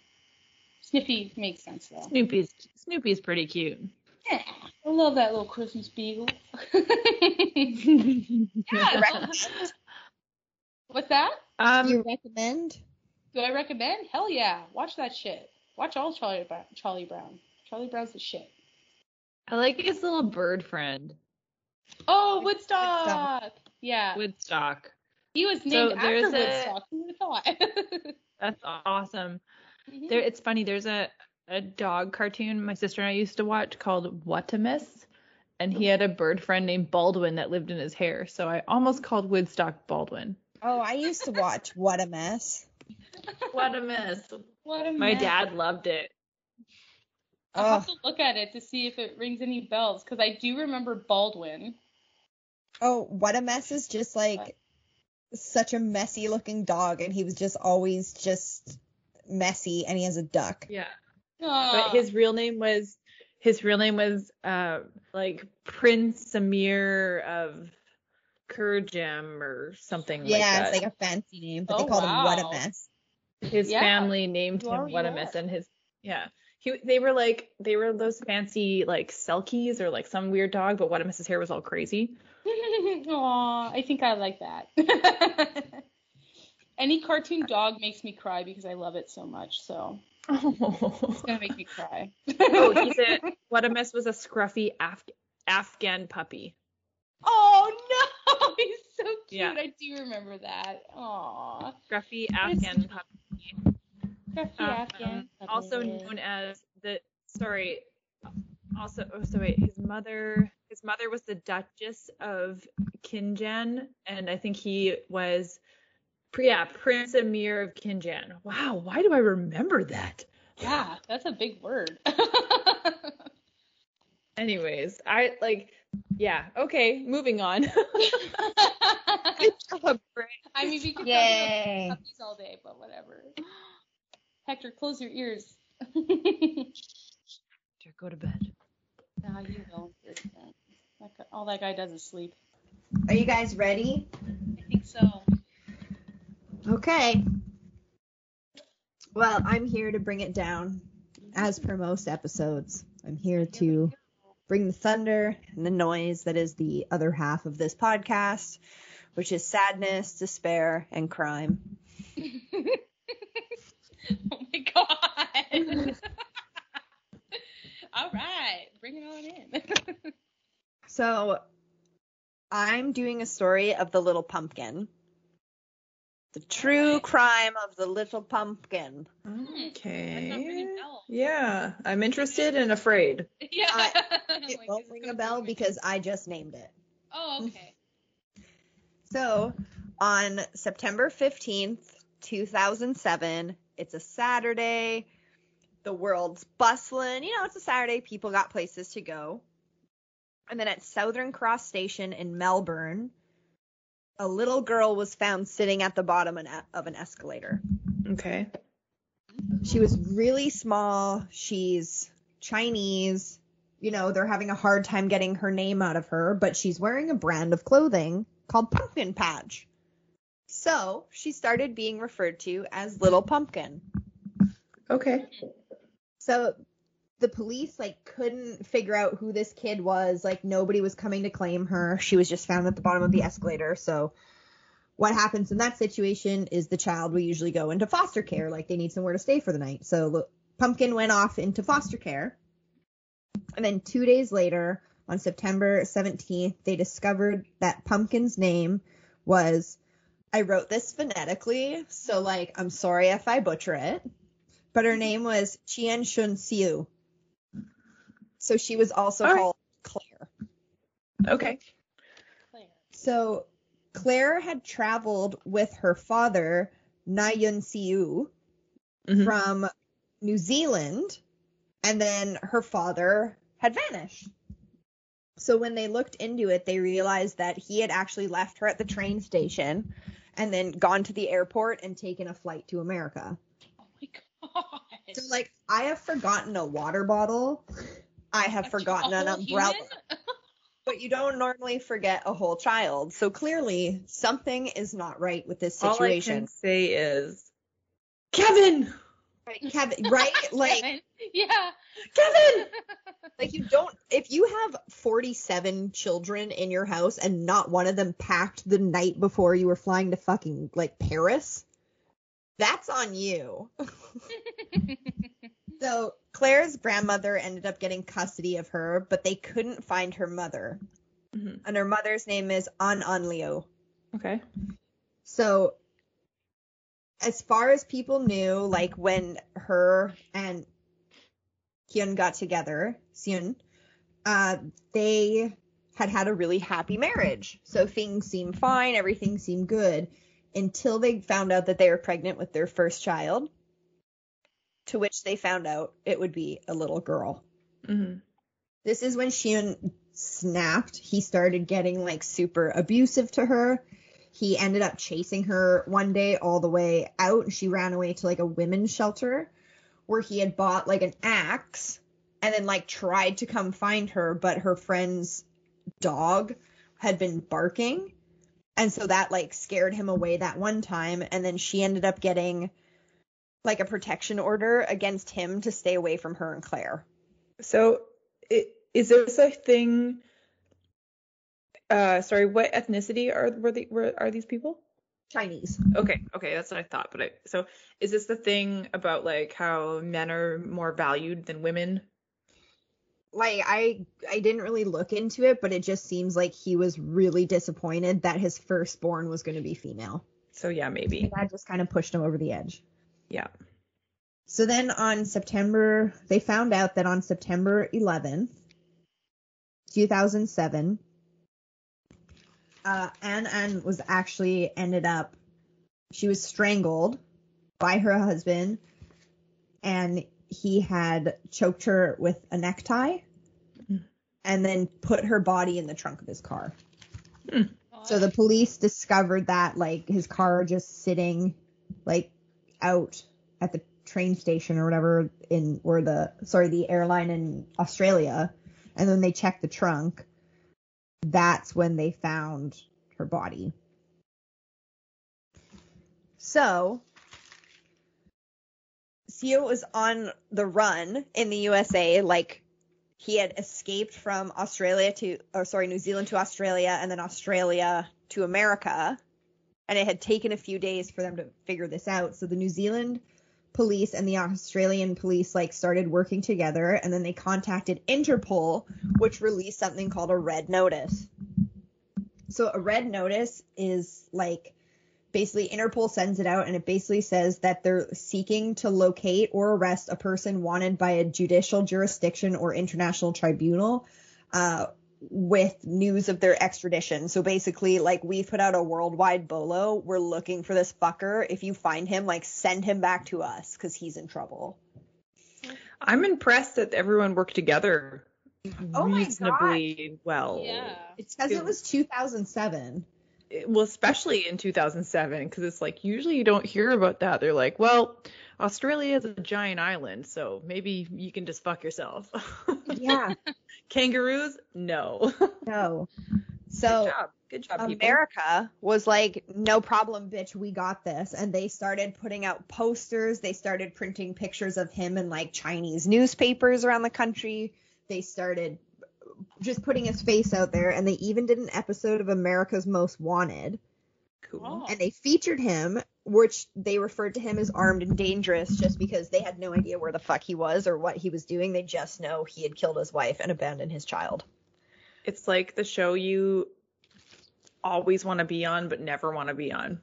Sniffy makes sense though. Snoopy's Snoopy's pretty cute. Yeah, I love that little Christmas beagle. Yeah, recommend. What's that? um, you recommend? Do I recommend? Hell yeah, watch that shit. Watch all Charlie Brown. Charlie Brown. Charlie Brown's the shit. I like his little bird friend, Oh, Woodstock. Woodstock. Yeah, Woodstock. he was So named after there's a- Woodstock. Who would have thought? That's awesome. Mhm. There, it's funny. There's a a dog cartoon my sister and I used to watch called What a Mess, and he had a bird friend named Baldwin that lived in his hair. So I almost called Woodstock Baldwin. Oh, I used to watch What a Mess. What a Mess. What a Mess. My dad loved it. I'll Oh, have to look at it to see if it rings any bells because I do remember Baldwin. oh, What a Mess is just like such a messy looking dog, and he was just always just messy, and he has a duck. Yeah. Aw. But his real name was his real name was uh like Prince Amir of Kurjam or something Yeah, like that. it's like a fancy name, but Oh, they called him What a Mess. his Yeah. family named You him what you a Mess, and his yeah he they were like they were those fancy like selkies or like some weird dog but what a miss's hair was all crazy Aw, I think I like that. Any cartoon dog makes me cry because I love it so much. So oh, it's gonna make me cry. oh he's a what a miss was a scruffy Af- afghan puppy Oh no, he's so cute. Yeah. I do remember that. Aw, scruffy afghan puppy. Um, also known as the sorry also oh so wait his mother his mother was the duchess of kinjan and i think he was yeah prince amir of kinjan wow why do i remember that Yeah, that's a big word. anyways i like yeah okay moving on Good job, I mean, we could talk Yay. about puppies all day, but whatever. Hector, close your ears. Hector, go to bed nah, you know. That guy- All that guy does is sleep. Are you guys ready? I think so. Okay. Well, I'm here to bring it down, as per most episodes. I'm here to bring the thunder and the noise that is the other half of this podcast, which is sadness, despair, and crime. My god. All right, bring it on in. So, I'm doing a story of the little pumpkin. The true Alright. crime of the little pumpkin. Hmm, that's not ringing okay yeah i'm interested and afraid Yeah. I- It like, won't ring a bell because I just named it. Oh, okay. So, on September 15th, 2007, it's a Saturday. The world's bustling. You know, it's a Saturday. People got places to go. And then at Southern Cross Station in Melbourne, a little girl was found sitting at the bottom of an escalator. okay She was really small. She's Chinese. You know, they're having a hard time getting her name out of her, but she's wearing a brand of clothing called Pumpkin Patch. So she started being referred to as Little Pumpkin. okay So the police like couldn't figure out who this kid was. Like nobody was coming to claim her. She was just found at the bottom of the escalator. So what happens in that situation is the child will usually go into foster care. Like they need somewhere to stay for the night. So Pumpkin went off into foster care. And then two days later, on September 17th, they discovered that Pumpkin's name was. I wrote this phonetically, so like I'm sorry if I butcher it but her name was Chien Shun Siu. So she was also right. called Claire. okay So Claire had traveled with her father, Na Yun Siu, Mhm. from New Zealand, and then her father had vanished. So when they looked into it, they realized that he had actually left her at the train station and then gone to the airport and taken a flight to America. My god. So like I have forgotten a water bottle. I have A forgotten an umbrella. But you don't normally forget a whole child. So clearly something is not right with this situation. all i situation. can say is kevin Right, Kevin, right? Like Kevin. yeah. kevin like you don't if you have 47 children in your house and not one of them packed the night before you were flying to fucking like Paris, that's on you. So Claire's grandmother ended up getting custody of her, but they couldn't find her mother. Mhm. And her mother's name is An An Liu. okay So as far as people knew, like when her and Hyun got together, Seon, uh, they had had a really happy marriage. So things seemed fine, everything seemed good until they found out that they were pregnant with their first child, to which they found out it would be a little girl. hmm This is when Shion snapped. He started getting like super abusive to her. He ended up chasing her one day all the way out. And she ran away to like a women's shelter where he had bought like an axe and then like tried to come find her, but her friend's dog had been barking. And so that like scared him away that one time. And then she ended up getting like a protection order against him to stay away from her and Claire. So, i- is this a thing? Uh, sorry, what ethnicity are were the were, are these people? Chinese. Okay, okay, that's what I thought. But I, so is this the thing about like how men are more valued than women? Like I I didn't really look into it, but it just seems like he was really disappointed that his firstborn was going to be female. So yeah, maybe. That just kind of pushed him over the edge. Yeah. So then on September, they found out that on September 11th, 2007, uh, Anne Anne was actually ended up, she was strangled by her husband, and he had choked her with a necktie, hmm. and then put her body in the trunk of his car. Hmm. So the police discovered that like his car just sitting like out at the train station or whatever in or the sorry the airline in Australia and then they checked the trunk that's when they found her body. So Seo was on the run in the USA like he had escaped from Australia to or sorry New Zealand to Australia and then Australia to America and it had taken a few days for them to figure this out. So the New Zealand police and the Australian police like started working together and then they contacted Interpol which released something called a red notice. So a red notice is like basically Interpol sends it out and it basically says that they're seeking to locate or arrest a person wanted by a judicial jurisdiction or international tribunal uh, with news of their extradition. So basically, like we've put out a worldwide bolo, we're looking for this fucker. If you find him, like send him back to us because he's in trouble. I'm impressed that everyone worked together Oh my God. reasonably well. Yeah. It's because it was 2007. Well, especially in 2007, because it's like usually you don't hear about that. They're like, well, Australia is a giant island, so maybe you can just fuck yourself. Yeah. Kangaroos? No. no. So Good job. Good job, people. America was like, no problem, bitch, we got this. And they started putting out posters. They started printing pictures of him in like Chinese newspapers around the country. They started just putting his face out there. And they even did an episode of America's Most Wanted. Cool. And they featured him, which they referred to him as armed and dangerous just because they had no idea where the fuck he was or what he was doing. They just know he had killed his wife and abandoned his child. It's like the show you always want to be on, but never want to be on.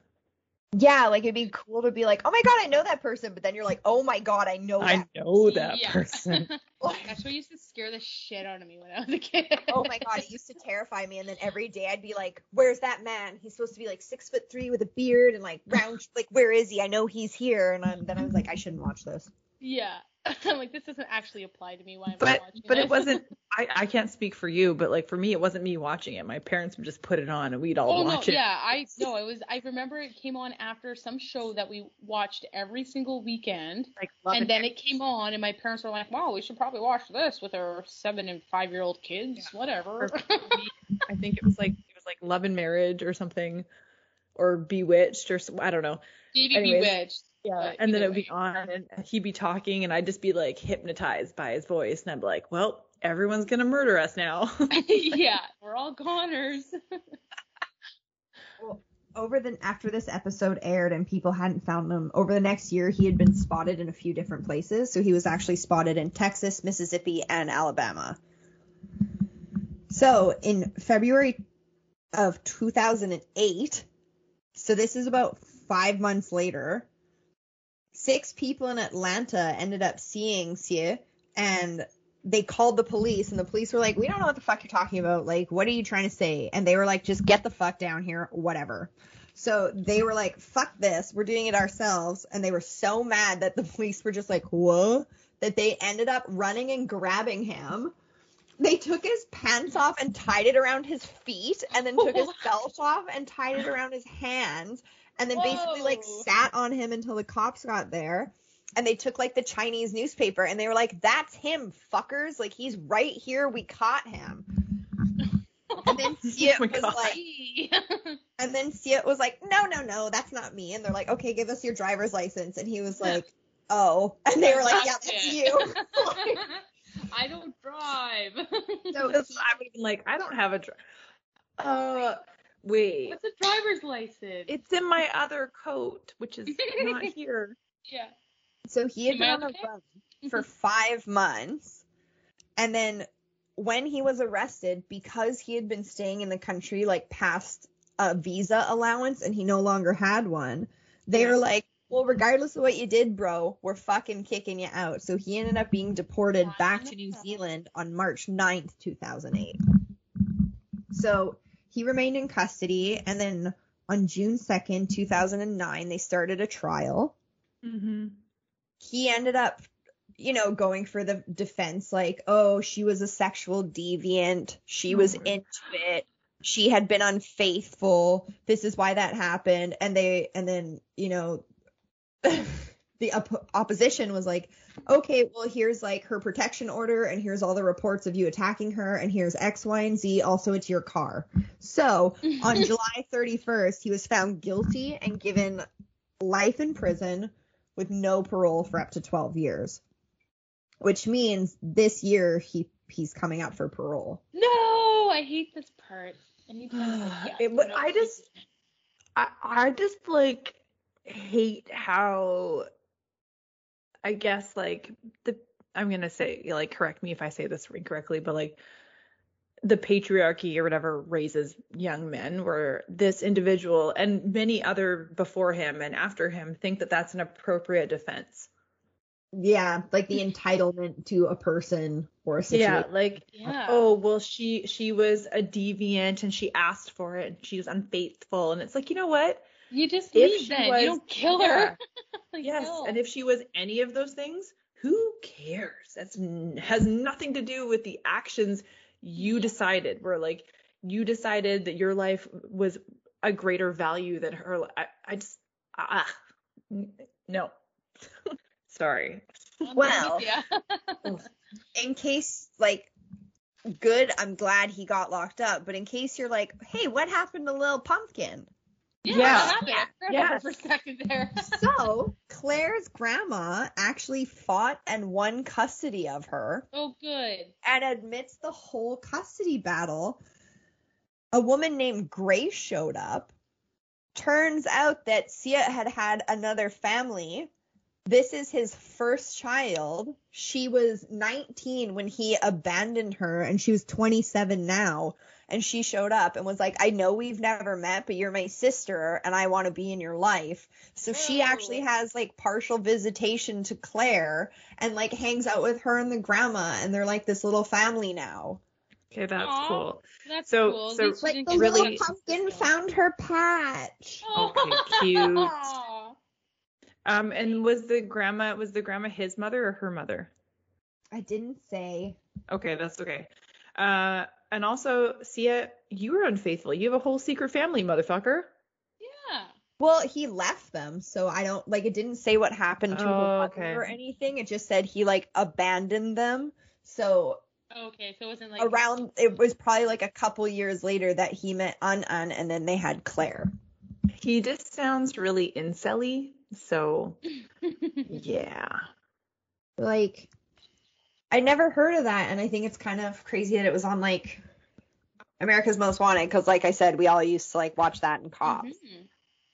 Yeah, like it'd be cool to be like, oh my god, I know that person, but then you're like, oh my god, I know I that. know that Yeah. person. Oh. That show used to scare the shit out of me when I was a kid. oh my god, it used to terrify me. And then every day I'd be like, where's that man? He's supposed to be like six foot three with a beard and like round. like, where is he? I know he's here. And I'm, then I was like, I shouldn't watch this. Yeah. I'm like, this doesn't actually apply to me. Why am I but watching it but this? it wasn't I, I can't speak for you but like for me it wasn't me watching it my parents would just put it on and we'd all Oh no, watch it yeah, I no, it was. I remember it came on after some show that we watched every single weekend, like love and then it came on, and my parents were like, "Wow, we should probably watch this with our seven and five year old kids, whatever." i think it was like it was like love and marriage or something or bewitched or i don't know Maybe Anyways, Bewitched. Yeah But and then it would be on and he'd be talking and i'd just be like hypnotized by his voice and i'd be like well everyone's gonna murder us now yeah, we're all goners. Over the after this episode aired and people hadn't found him over the next year, he had been spotted in a few different places. So he was actually spotted in Texas, Mississippi, and Alabama. So in February of 2008, so this is about five months later, six people in Atlanta ended up seeing Xie and they called the police and the police were like, "We don't know what the fuck you're talking about. Like, what are you trying to say?" And they were like, "Just get the fuck down here, whatever." So they were like, "Fuck this. We're doing it ourselves." And they were so mad that the police were just like, Whoa, that they ended up running and grabbing him. They took his pants off and tied it around his feet and then took his belt off and tied it around his hands and then basically like sat on him until the cops got there and they took like the Chinese newspaper and they were like, "That's him, fuckers! Like he's right here. We caught him." And then Siet Oh was God. like, and then Siet was like, "No, no, no, that's not me." And they're like, "Okay, give us your driver's license." And he was like, "Oh," and they were like, "Yeah, that's you." I don't drive. So he- I'm like, I don't have a. Dr- uh, wait. What's a driver's license? It's in my other coat, which is not here. yeah. So he had been I on the okay? run for five months. And then when he was arrested, because he had been staying in the country like past a visa allowance and he no longer had one, they were like, well, regardless of what you did, bro, we're fucking kicking you out. So he ended up being deported back to New Zealand on March 9th, 2008. So he remained in custody. And then on June 2nd, 2009, they started a trial. Mm-hmm. he ended up you know going for the defense like oh she was a sexual deviant. She Oh was into it. She had been unfaithful. This is why that happened. And they and then you know the op- opposition was like okay well here's like her protection order and here's all the reports of you attacking her and here's x y and z also it's your car so on July 31st, he was found guilty and given life in prison with no parole for up to 12 years. Which means this year he he's coming up for parole. No, I hate this part. Anytime it's like, yeah, It- but I just- I I just like hate how I guess like the I'm gonna say like correct me if I say this incorrectly, but like the patriarchy or whatever raises young men where this individual and many other before him and after him think that that's an appropriate defense. Yeah, like the entitlement to a person or a situation. Yeah, like yeah. oh well she she was a deviant and she asked for it and she was unfaithful and it's like you know what you just leave then. was- you don't kill Yeah. her. Like, Yes, no. and if she was any of those things, who cares? That's has nothing to do with the actions you decided. Where like you decided that your life was a greater value than her. I, I just ah no. Sorry. I'm Well, with. In case like good, I'm glad he got locked up, but in case you're like, "Hey, what happened to Lil Pumpkin?" Yeah, Yeah. that happened. I forgot Yes. for a second there. So, Claire's grandma actually fought and won custody of her. oh, good. and amidst the whole custody battle, a woman named Grace showed up. Turns out that Sia had had another family. This is his first child. She was 19 when he abandoned her, and she was 27 now. And she showed up and was like, I know we've never met, but you're my sister, and I want to be in your life. So she actually has like partial visitation to Claire and like hangs out with her and the grandma, and they're like this little family now. Okay, that's Aw. cool. That's So- cool. At so- Like the really- little pumpkin found her patch. Oh. Okay, cute. Aw. Um, and was the grandma was the grandma his mother or her mother? I didn't say. Okay, that's okay. Uh, and also, Sia, you were unfaithful. You have a whole secret family, motherfucker. Yeah. Well, he left them, so I don't like it didn't say what happened to Oh, her okay. or anything. It just said he like abandoned them. So Okay, so it wasn't like around it was probably like a couple years later that he met Un Un and then they had Claire. He just sounds really incelly. So yeah. Like I never heard of that and I think it's kind of crazy that it was on like America's Most Wanted cuz like I said we all used to like watch that in cops. Mhm.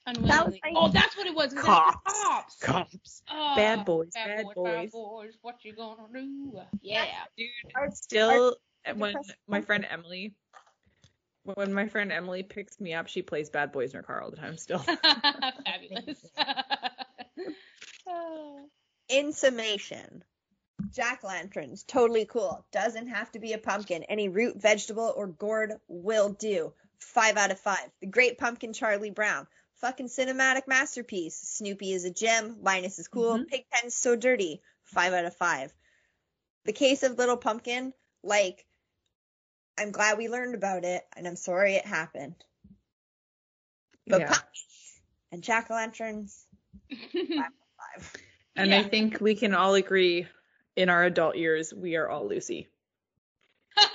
Unwillingly. like- oh, that's what it was. it was Cops. cops. Cops. Oh, Bad boys, Bad, bad boys, boys. Bad boys. What you gonna do? Yeah. Dude, Our- still our when depressed my friend Emily when my friend Emily picks me up, she plays Bad Boys in her car all the time still. Fabulous. In summation, Jack lanterns, totally cool. Doesn't have to be a pumpkin. Any root, vegetable, or gourd will do. Five out of five. The Great Pumpkin Charlie Brown. Fucking cinematic masterpiece. Snoopy is a gem. Linus is cool. Mhm. Pigpen's so dirty. Five out of five. The case of Little Pumpkin, like, I'm glad we learned about it, and I'm sorry it happened. But Yeah. pumpkins and jack o' lanterns, five. And I think we can all agree in our adult years, we are all Lucy.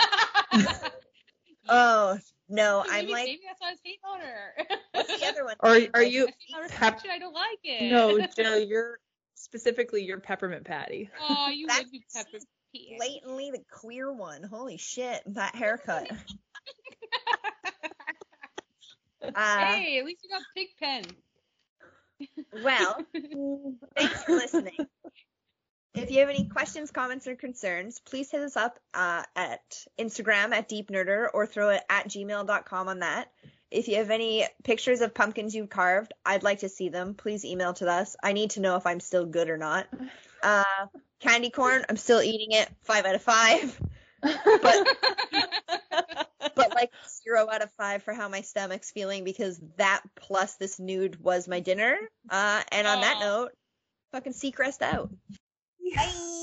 Oh no, I'm maybe, like, maybe that's why I was hating on her. what's the other one? Or Like, are you I Pep- I don't like it. No, Jill, you're specifically you're peppermint patty. Oh, you That's would be Peppa Pig. blatantly the queer one? Holy shit, that haircut. Uh, hey, at least you got pig pen. Well, thanks for listening. If you have any questions, comments, or concerns, please hit us up uh, at Instagram at deepnerder or throw it at gmail.com on that. If you have any pictures of pumpkins you've carved, I'd like to see them. Please email to us. I need to know if I'm still good or not. Uh, candy corn, I'm still eating it. Five out of five. But but like zero out of five for how my stomach's feeling because that plus this nude was my dinner. Uh, and on that note, fucking Seacrest out. Bye.